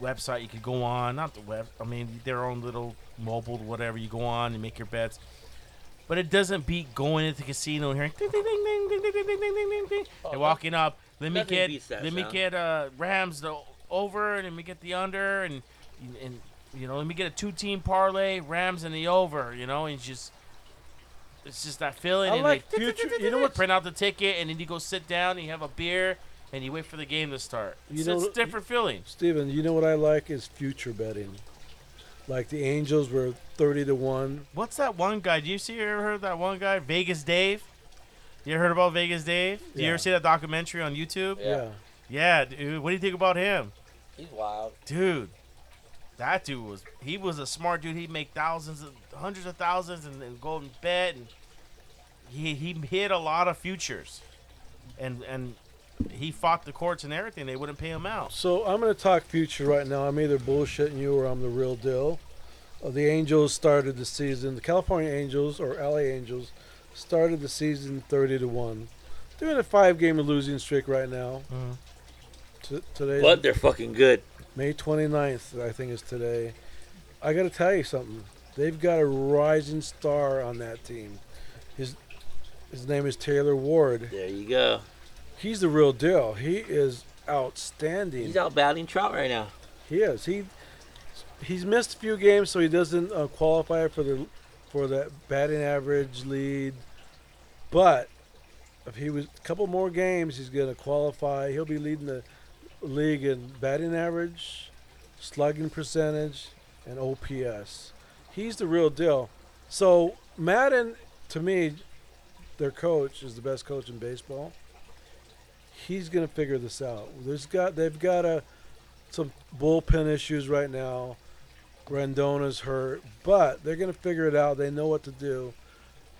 website. You could go on, not the web. I mean, their own little mobile, whatever. You go on and make your bets. But it doesn't beat going into the casino and hearing ding ding ding ding ding ding ding ding ding ding ding, and walking up. Let me get let me get uh, Rams the over, and let me get the under, and and you know let me get a two team parlay, Rams and the over. You know, and just it's just that feeling. I and like they future- you know what- Print out the ticket, and then you go sit down, and you have a beer, and you wait for the game to start. You It's, know it's different feeling. Steven, you know what I like is future betting. Like the Angels were thirty to one. What's that one guy? Do you see? You ever heard that one guy, Vegas Dave? You ever heard about Vegas Dave? Do you ever see that documentary on YouTube? Yeah. Yeah. Yeah, dude. What do you think about him? He's wild. dude that dude was he was a smart dude he'd make thousands of hundreds of thousands and, and go and bet and he he hit a lot of futures and and he fought the courts and everything they wouldn't pay him out So I'm going to talk future right now. I'm either bullshitting you or I'm the real deal. uh, the Angels started the season. The California Angels or LA Angels started the season 30 to one. They're in a five-game losing streak right now. Mhm. T- today, But they're fucking good. May 29th, I think is today. I got to tell you something. They've got a rising star on that team. His his name is Taylor Ward. There you go. He's the real deal. He is outstanding. He's out batting Trout right now. He is. He he's missed a few games, so he doesn't uh, qualify for the for that batting average lead. But if he was a couple more games, he's going to qualify. He'll be leading the league in batting average, slugging percentage, and OPS. He's the real deal. So Maddon, to me, their coach is the best coach in baseball. He's going to figure this out. There's got they've got a some bullpen issues right now. Rendon's hurt, but they're going to figure it out. They know what to do.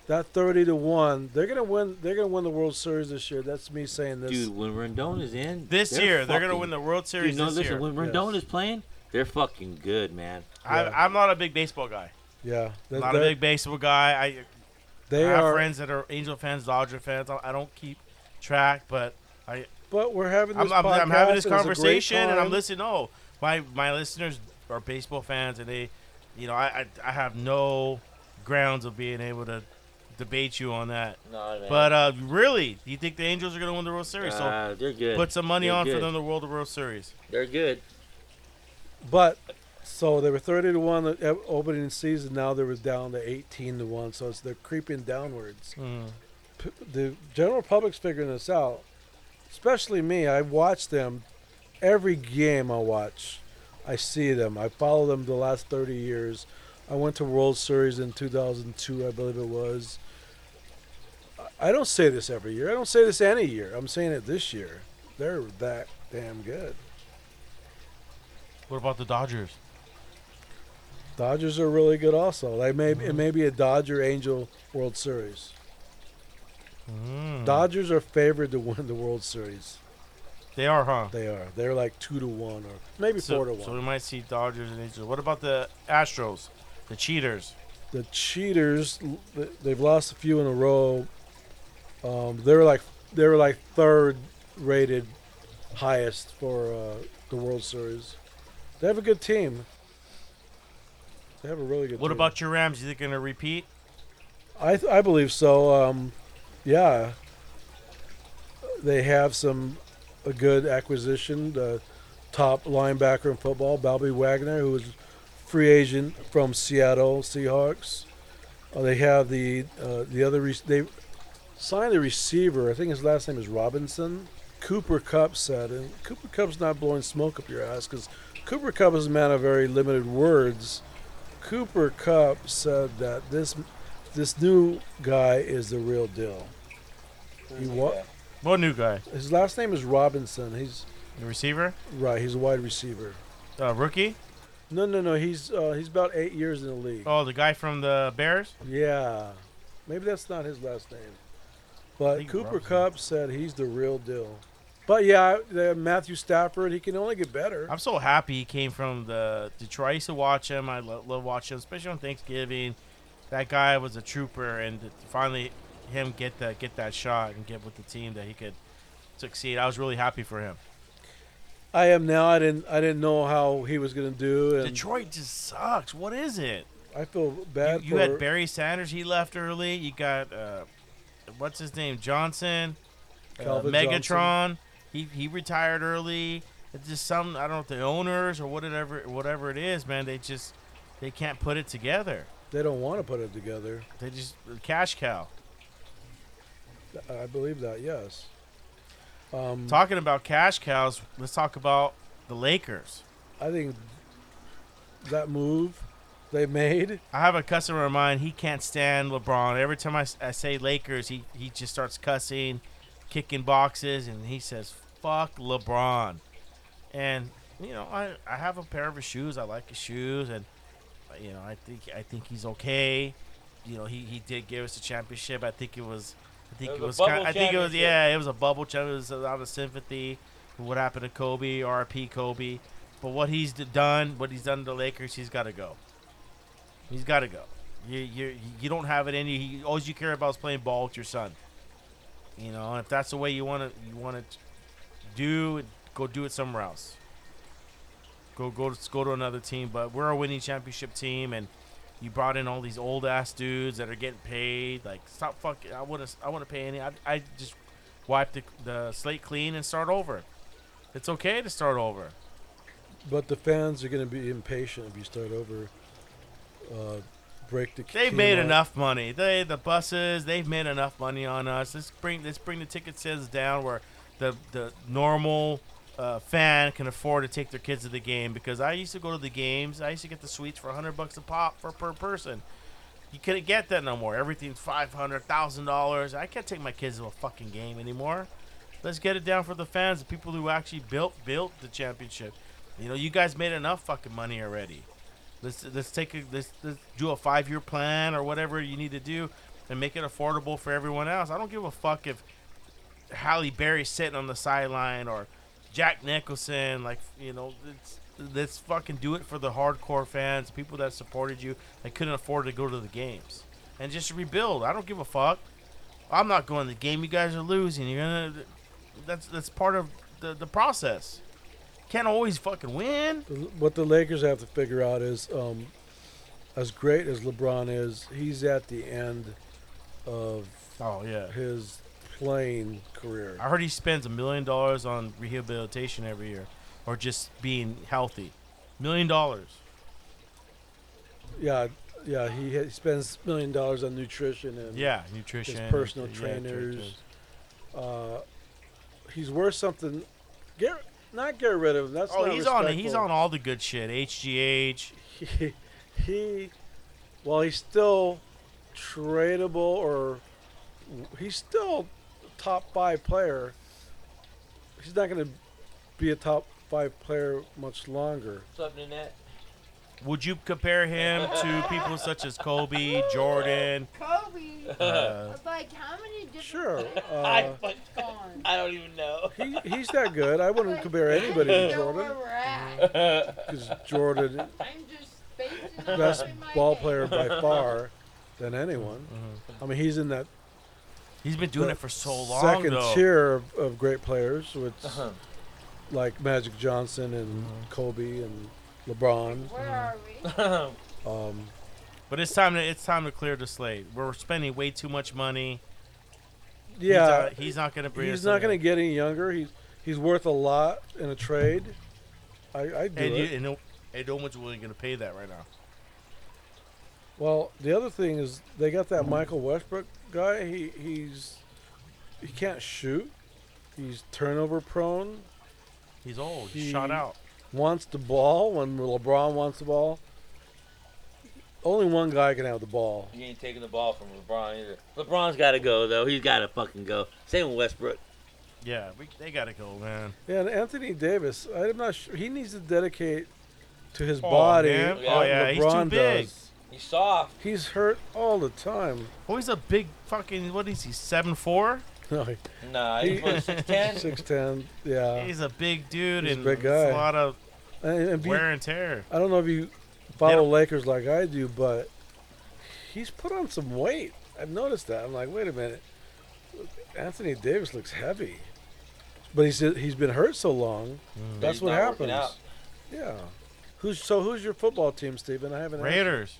That thirty to one, they're going to win. They're going to win the World Series this year. That's me saying this. Dude, when Rendon's in, This they're year, they're gonna win the World Series Dude, no, this listen, year. when Rendon is playing, they're fucking good, man. I, Yeah. I'm not a big baseball guy. yeah, they, Not a big baseball guy. I, they I have are. friends that are Angel fans, Dodger fans. I I don't keep track, but I. But we're having this I'm, I'm, I'm having this podcast, and it's a great conversation and I'm listening. Oh, my my listeners are baseball fans, and they, you know, I I, I have no grounds of being able to debate you on that. No, man. But uh, really, do you think the Angels are going to win the World Series? so uh, they're good. put some money They're on for them to win the World of World Series. They're good. But so they were thirty to one the opening season. Now they were down to eighteen to one. So it's they're creeping downwards. Mm. P- the general public's figuring this out. Especially me. I watch them every game. I watch. I see them. I follow them the last thirty years. I went to World Series in 2002, I believe it was. I- don't say this every year. I don't say this any year. I'm saying it this year. They're that damn good. What about the Dodgers? Dodgers are really good also. They may it may be a Dodger Angel World Series. Mm. Dodgers are favored to win the World Series. They are, huh? They are. They're like two to one or maybe So, four to one. so we might see Dodgers and Angels. What about the Astros, the cheaters? the cheaters they've lost a few in a row. Um, they were like they're like third rated highest for uh, the World Series. They have a good team. They have a really good What team. about your Rams? You think they're gonna repeat? I th- I believe so. Um, yeah, they have some a good acquisition. The top linebacker in football, Bobby Wagner, who was free agent from Seattle Seahawks. Uh, they have the uh, the other re- they signed the receiver. I think his last name is Robinson. Cooper Kupp said, and Cooper Kupp's not blowing smoke up your ass because Cooper Kupp is a man of very limited words. Cooper Kupp said that this this new guy is the real deal. He wa- What new guy? his last name is Robinson. He's The receiver? right. He's a wide receiver. Uh, rookie? No, no, no. He's uh, he's about eight years in the league. Oh, the guy from the Bears? Yeah, maybe that's not his last name. But Cooper Robinson. Kupp said he's the real deal. But yeah, the Matthew Stafford, he can only get better. I'm so happy he came from the Detroit. I used to watch him. I lo- love watching him, especially on Thanksgiving. That guy was a trooper, and to finally him get that get that shot and get with the team that he could succeed. I was really happy for him. I am now. I didn't I didn't know how he was gonna do, and Detroit just sucks. What is it? I feel You, bad you for. had Barry Sanders. He left early. You got uh, what's his name Johnson, uh, Megatron. He he retired early. It's just some I don't know if the owners or whatever whatever it is, man. They just they can't put it together. they don't want to put it together. They just cash cow. I believe that. Yes. Um, Talking about cash cows, let's talk about the Lakers. I think that move they made. I have a customer of mine. He can't stand LeBron. Every time I say Lakers, he, he just starts cussing, kicking boxes, and he says, fuck LeBron. And, you know, I, I have a pair of his shoes. I like his shoes. And, uh, you know, I think I think he's okay. You know, he, he did give us a championship. I think it was. I think It it was was. Kind bubble I think it was. Yeah, it was a bubble championship. It was out of sympathy. What happened to Kobe? R.P. Kobe. But what he's done, what he's done to the Lakers, he's got to go. He's got to go. You, you you don't have it in you. All you care about is playing ball with your son. You know, if that's the way you want to you want to do, go do it somewhere else. Go go to go to another team. But we're a winning championship team, and you brought in all these old ass dudes that are getting paid. Like stop fucking. I want to I want to pay any. I, I just wipe the the slate clean and start over. It's okay to start over. But the fans are going to be impatient if you start over. Uh, break the. They've made up. enough money. They the buses. They've made enough money on us. Let's bring let's bring the ticket sales down where the the normal uh, fan can afford to take their kids to the game. Because I used to go to the games. I used to get the suites for hundred bucks a pop for per person. You couldn't get that no more. Everything's five hundred thousand dollars. I can't take my kids to a fucking game anymore. Let's get it down for the fans, the people who actually built built the championship. You know, you guys made enough fucking money already. Let's let's take a let's, let's do a five year plan or whatever you need to do and make it affordable for everyone else. I don't give a fuck if Halle Berry's sitting on the sideline or Jack Nicholson. Like you know, let's fucking do it for the hardcore fans, people that supported you that couldn't afford to go to the games, and just rebuild. I don't give a fuck. I'm not going to the game. You guys are losing. You're gonna. That's that's part of the the process. Can't always fucking win. What the Lakers have to figure out is, um, as great as LeBron is, he's at the end of Oh yeah. his playing career. I heard he spends a million dollars on rehabilitation every year, or just being healthy. Million dollars. Yeah, yeah. He, ha- spends million dollars on nutrition and Yeah, nutrition. his personal yeah, trainers. nutrition. Uh, he's worth something. Get not get rid of him. That's Oh, not he's on. He's on all the good shit. HGH. he, he well he's still tradable or he's still top five player he's not going to be a top five player much longer What's up, Nanette? Would you compare him to people such as Kobe, Jordan? Kobe. Uh, like how many different sure I, uh, fuck- gone? I don't even know. he, he's that good i wouldn't compare anybody to Know where jordan we're at. because jordan I'm just spacing out best in my ball head. player by far than anyone i mean he's in that he's been doing it for so long, second though. tier of, of great players which Uh-huh. like magic johnson and kobe and lebron Where are we? um, But it's time to it's time to clear the slate. We're spending way too much money. Yeah, he's, uh, he's not gonna bring. he's not going to get any younger. He's he's worth a lot in a trade. I I do And you, it. and no, and no one's willing to pay that right now. well, the other thing is they got that Michael Westbrook guy. He he's he can't shoot. He's turnover prone. He's old. He's He- shot out. Wants the ball when LeBron wants the ball. Only one guy can have the ball. He ain't taking the ball from LeBron either. LeBron's got to go though. He's got to fucking go. Same with Westbrook. Yeah, we, they gotta go, man. Yeah, and Anthony Davis. I'm not sure. He needs to dedicate to his Oh, body. man. Oh, what yeah, he's too big. does. He's soft. He's hurt all the time. Oh, he's a big fucking. What is he? Seven four. No, he- Nah, he's six ten. Six ten, yeah. He's a big dude He's a big it's a lot of And, and if you- wear and tear. I don't know if you follow don't- Lakers like I do, but he's put on some weight. I've noticed that. I'm like, wait a minute. Anthony Davis looks heavy, but he's he's been hurt so long. Mm. That's He's what happens. Yeah. Who's so? Who's your football team, Steven? I haven't. asked you. Raiders.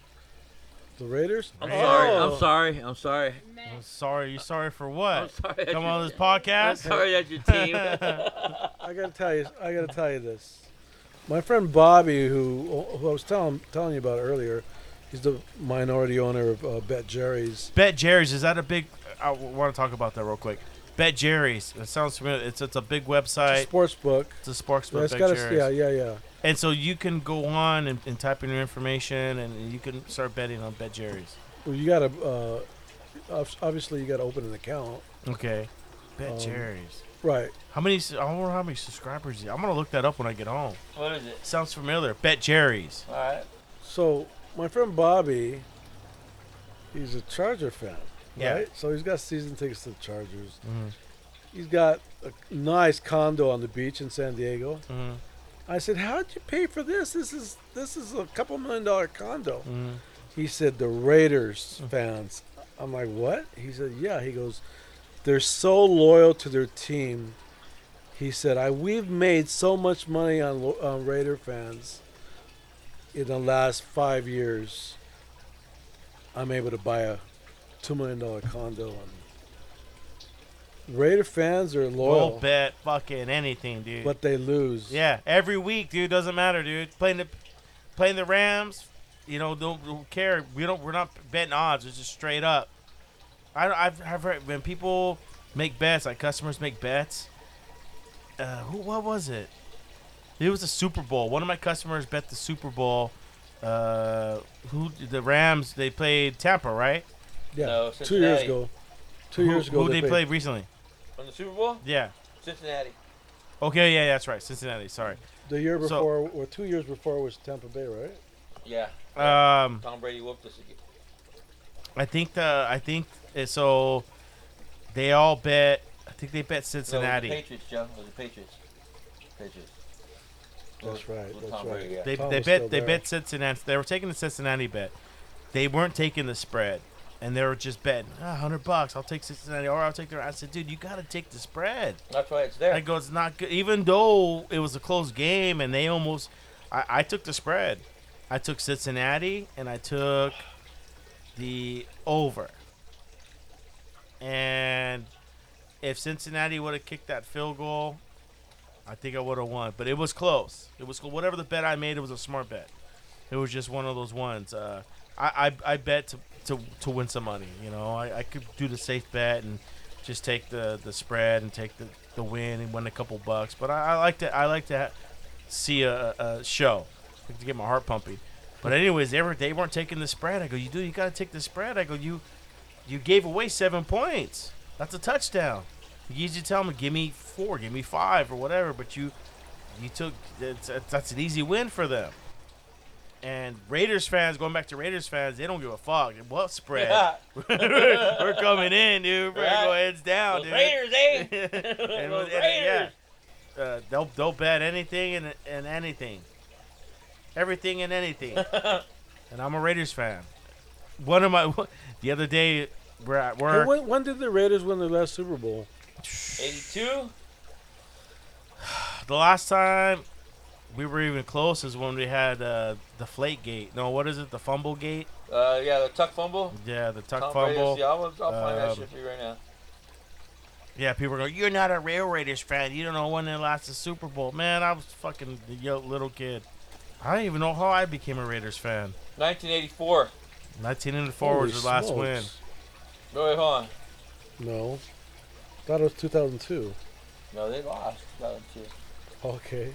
The Raiders. I'm Oh. sorry. I'm sorry. I'm sorry. I'm sorry. You sorry for I'm what? sorry. that's Come your- on this podcast? I'm sorry that's your team. I gotta tell you. I gotta tell you this. My friend Bobby, who who I was telling telling you about earlier, he's the minority owner of uh, Bet Jerry's. Bet Jerry's is that a big? I want to talk about that real quick. Bet Jerry's. It sounds familiar. It's it's a big It's a website. sports book. It's a sports Yeah, book. it's Bet got a, yeah, yeah, yeah. And so you can go on and, and type in your information, and you can start betting on Bet Jerry's. Well, you gotta uh, obviously you gotta open an account, Okay. Bet Um, Jerry's. right? How many? s- I wonder how many subscribers. he- I'm gonna look that up when I get home. what is it? Sounds familiar. Bet Jerry's. All right. So my friend Bobby, he's a Charger fan, Yeah. right? So he's got season tickets to the Chargers. Mhm. He's got a nice condo on the beach in San Diego. Mhm. I said, "How'd you pay for this? This is this is a couple million dollar condo." Mhm. He said the Raiders fans. I'm like, what? He said, yeah. He goes, they're so loyal to their team. He said, I we've made so much money on on Raider fans in the last five years. I'm able to buy a two million dollar condo. And Raider fans are loyal, We'll bet fucking anything, dude. but they lose. Yeah, every week, dude. Doesn't matter, dude. Playing the playing the Rams, you know, don't, don't care. We don't. We're not betting odds. It's just straight up. I, I've, I've heard when people make bets, like customers make bets. Uh, who? What was it? It was the Super Bowl. One of my customers bet the Super Bowl. Uh, who? The Rams. They played Tampa, right? yeah. No, two years ago. Two who, years ago. Who they played- played recently? On the Super Bowl, Yeah. Cincinnati. Okay. Yeah. That's right. Cincinnati. Sorry. The year So- before, or two years before, was Tampa Bay, right? Yeah. Um. Tom Brady whooped us again. I think the I think uh, so. They all bet. I think they bet No, Cincinnati. the Patriots, Joe. It was the Patriots. Patriots. That's right, that's Tom right. Brady, yeah. they Tom they bet they there. bet Cincinnati. They were taking the Cincinnati bet. They weren't taking the spread, and they were just betting ah, hundred bucks. I'll take Cincinnati, or I'll take the. I said, dude, you got to take the spread. That's why it's there. I go, it's not good. Even though it was a close game, and they almost, I, I took the spread. I took Cincinnati, and I took the over. And if Cincinnati would have kicked that field goal, I think I would have won. But it was close. It was whatever the bet I made. It was a smart bet. It was just one of those ones. Uh, I, I I bet to, to to win some money. You know, I, I could do the safe bet and just take the, the spread and take the, the win and win a couple bucks. But I, I like to I like to see a, a show like to get my heart pumping. But anyways, they were they weren't taking the spread. I go, you do you got to take the spread. I go, you you gave away seven points. That's a touchdown. You usually tell them, give me four, give me five, or whatever. But you you took that's, that's an easy win for them. And Raiders fans, going back to Raiders fans, they don't give a fuck. What spread? We're coming in, dude. We're gonna go heads down, Those dude. Raiders, eh? And Those with- and, yeah, Raiders. uh, they'll they'll bet anything and and anything, everything and anything. and I'm a Raiders fan. One of my the other day we're at work. when, when did the Raiders win their last Super Bowl? 82? The last time we were even close is when we had uh, the Flake Gate. No, what is it? The Fumble Gate? Uh, yeah, the tuck fumble. Yeah, the Tuck Tom Brady, Fumble. Yeah, I'll, I'll find that Um, shit for you right now. Yeah, people are going, You're not a real Raiders fan. You don't know when they lost the Super Bowl. Man, I was fucking the yo- little kid. I don't even know how I became a Raiders fan. 1984. 1904 Holy was the last smokes. win. No, wait, hold on. No. Thought it was 2002. No, they lost. 2002. Okay.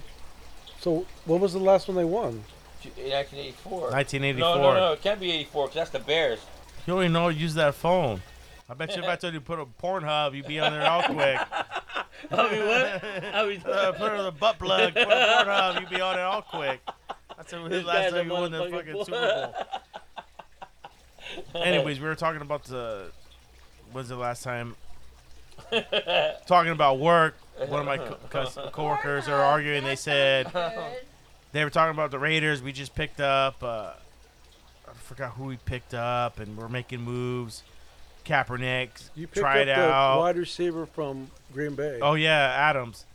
So, what was the last one they won? Two- 1984. 1984. No, no, no. It can't be 84 because that's the Bears. You don't even know how to use that phone. I bet you if I told you to put a Pornhub, you'd be on there all quick. I mean, what? I mean, Uh, put it on the butt plug, put a Pornhub, you'd be on it all quick. That's the This last time a you won the fucking boy. Super Bowl. Anyways, we were talking about the. When's the last time? talking about work. One of my co- cus- coworkers are arguing. They said they were talking about the Raiders. We just picked up. Uh, I forgot who we picked up, and we're making moves. Kaepernick You picked tried up the out. wide receiver from Green Bay. Oh yeah, Adams.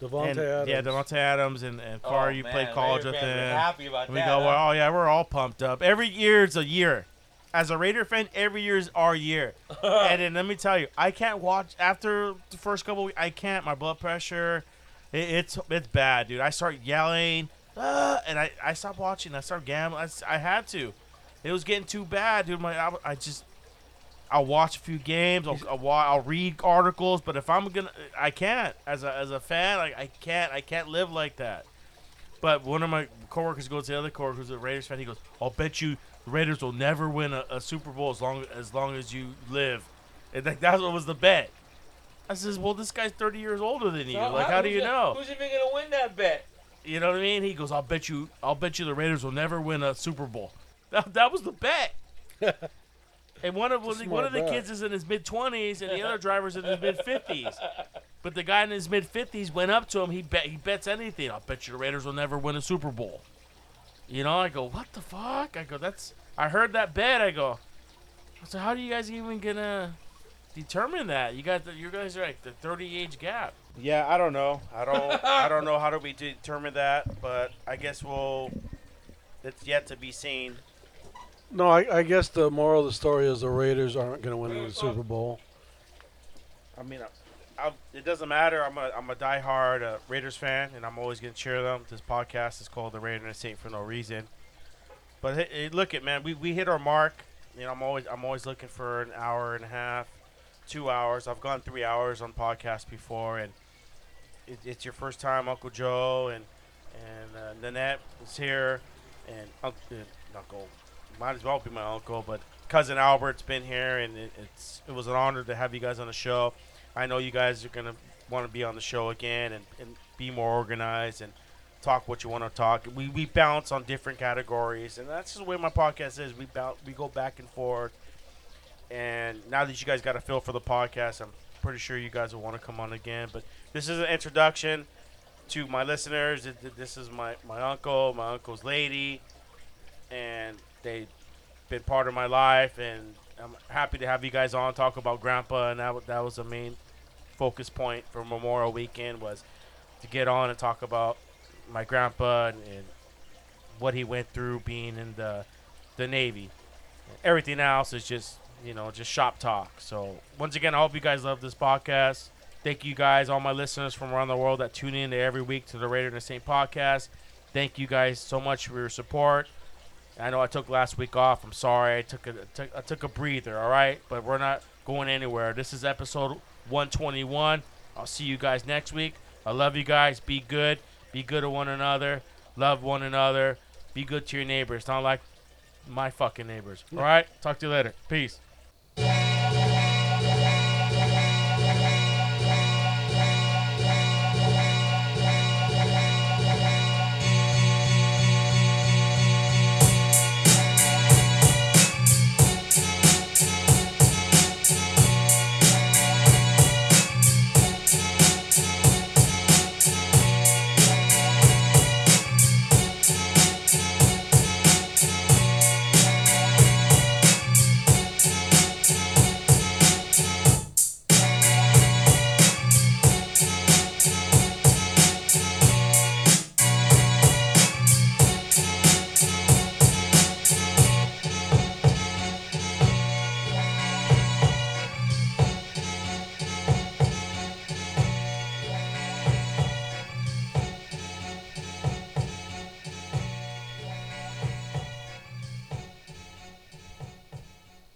Davante and, Adams. Yeah, Davante Adams and, and Carr. Oh, you man, played college Raiders with fans are him. happy about And we that. go, huh? well, oh yeah, we're all pumped up. Every year is a year. As a Raider fan, every year is our year. and then let me tell you, I can't watch after the first couple. Weeks, I can't. My blood pressure, it, it's it's bad, dude. I start yelling, ah, and I I stopped watching. I start gambling. I had to. It was getting too bad, dude. My I, I just. I'll watch a few games. I'll, I'll, I'll read articles, but if I'm gonna, I can't. As a as a fan, like I can't. I can't live like that. But one of my coworkers goes to the other coworker who's a Raiders fan. He goes, "I'll bet you the Raiders will never win a, a Super Bowl as long as long as you live." And like that's what was the bet. I says, "Well, this guy's 30 years older than you. So like, how do you know?" Who's even gonna win that bet? You know what I mean? He goes, "I'll bet you. I'll bet you the Raiders will never win a Super Bowl." That, that was the bet. and one of one of the bet. kids is in his mid 20s, and the other driver's in his mid 50s. But the guy in his mid 50s went up to him. He bet he bets anything. I'll bet you the Raiders will never win a Super Bowl. You know, I go, what the fuck? I go, that's. I heard that bet. I go, so how do you guys even gonna determine that? You guys, you guys are like the 30 age gap. Yeah, I don't know. I don't. I don't know how do we determine that, but I guess we'll. It's yet to be seen. No, I, I guess the moral of the story is the Raiders aren't going to win the Super Bowl. I mean, I, I, it doesn't matter. I'm a I'm a diehard uh, Raiders fan, and I'm always gonna cheer them. This podcast is called the Raider and Saint for no reason. But hey, look at man, we, we hit our mark. You know, I'm always I'm always looking for an hour and a half, two hours. I've gone three hours on podcasts before, and it, it's your first time, Uncle Joe and and uh, Nanette is here, and Uncle uh, Uncle might as well be my uncle, but cousin Albert's been here, and it, it's it was an honor to have you guys on the show. I know you guys are gonna want to be on the show again and, and be more organized and talk what you want to talk. We we bounce on different categories, and that's the way my podcast is. We bounce, we go back and forth. And now that you guys got a feel for the podcast, I'm pretty sure you guys will want to come on again. But this is an introduction to my listeners. Th- th- This is my my uncle, my uncle's lady, and they've been part of my life, and I'm happy to have you guys on talk about Grandpa, and that that was the main focus point for Memorial Weekend was to get on and talk about my grandpa and, and what he went through being in the the Navy. Everything else is just you know just shop talk. So once again, I hope you guys love this podcast. Thank you guys, all my listeners from around the world that tune in every week to the Raider and the Saint podcast. Thank you guys so much for your support. I know I took last week off. I'm sorry. I took a took, I took a breather. All right, but we're not going anywhere. This is episode 121. I'll see you guys next week. I love you guys. Be good. Be good to one another. Love one another. Be good to your neighbors. Not like my fucking neighbors. All right. Talk to you later. Peace.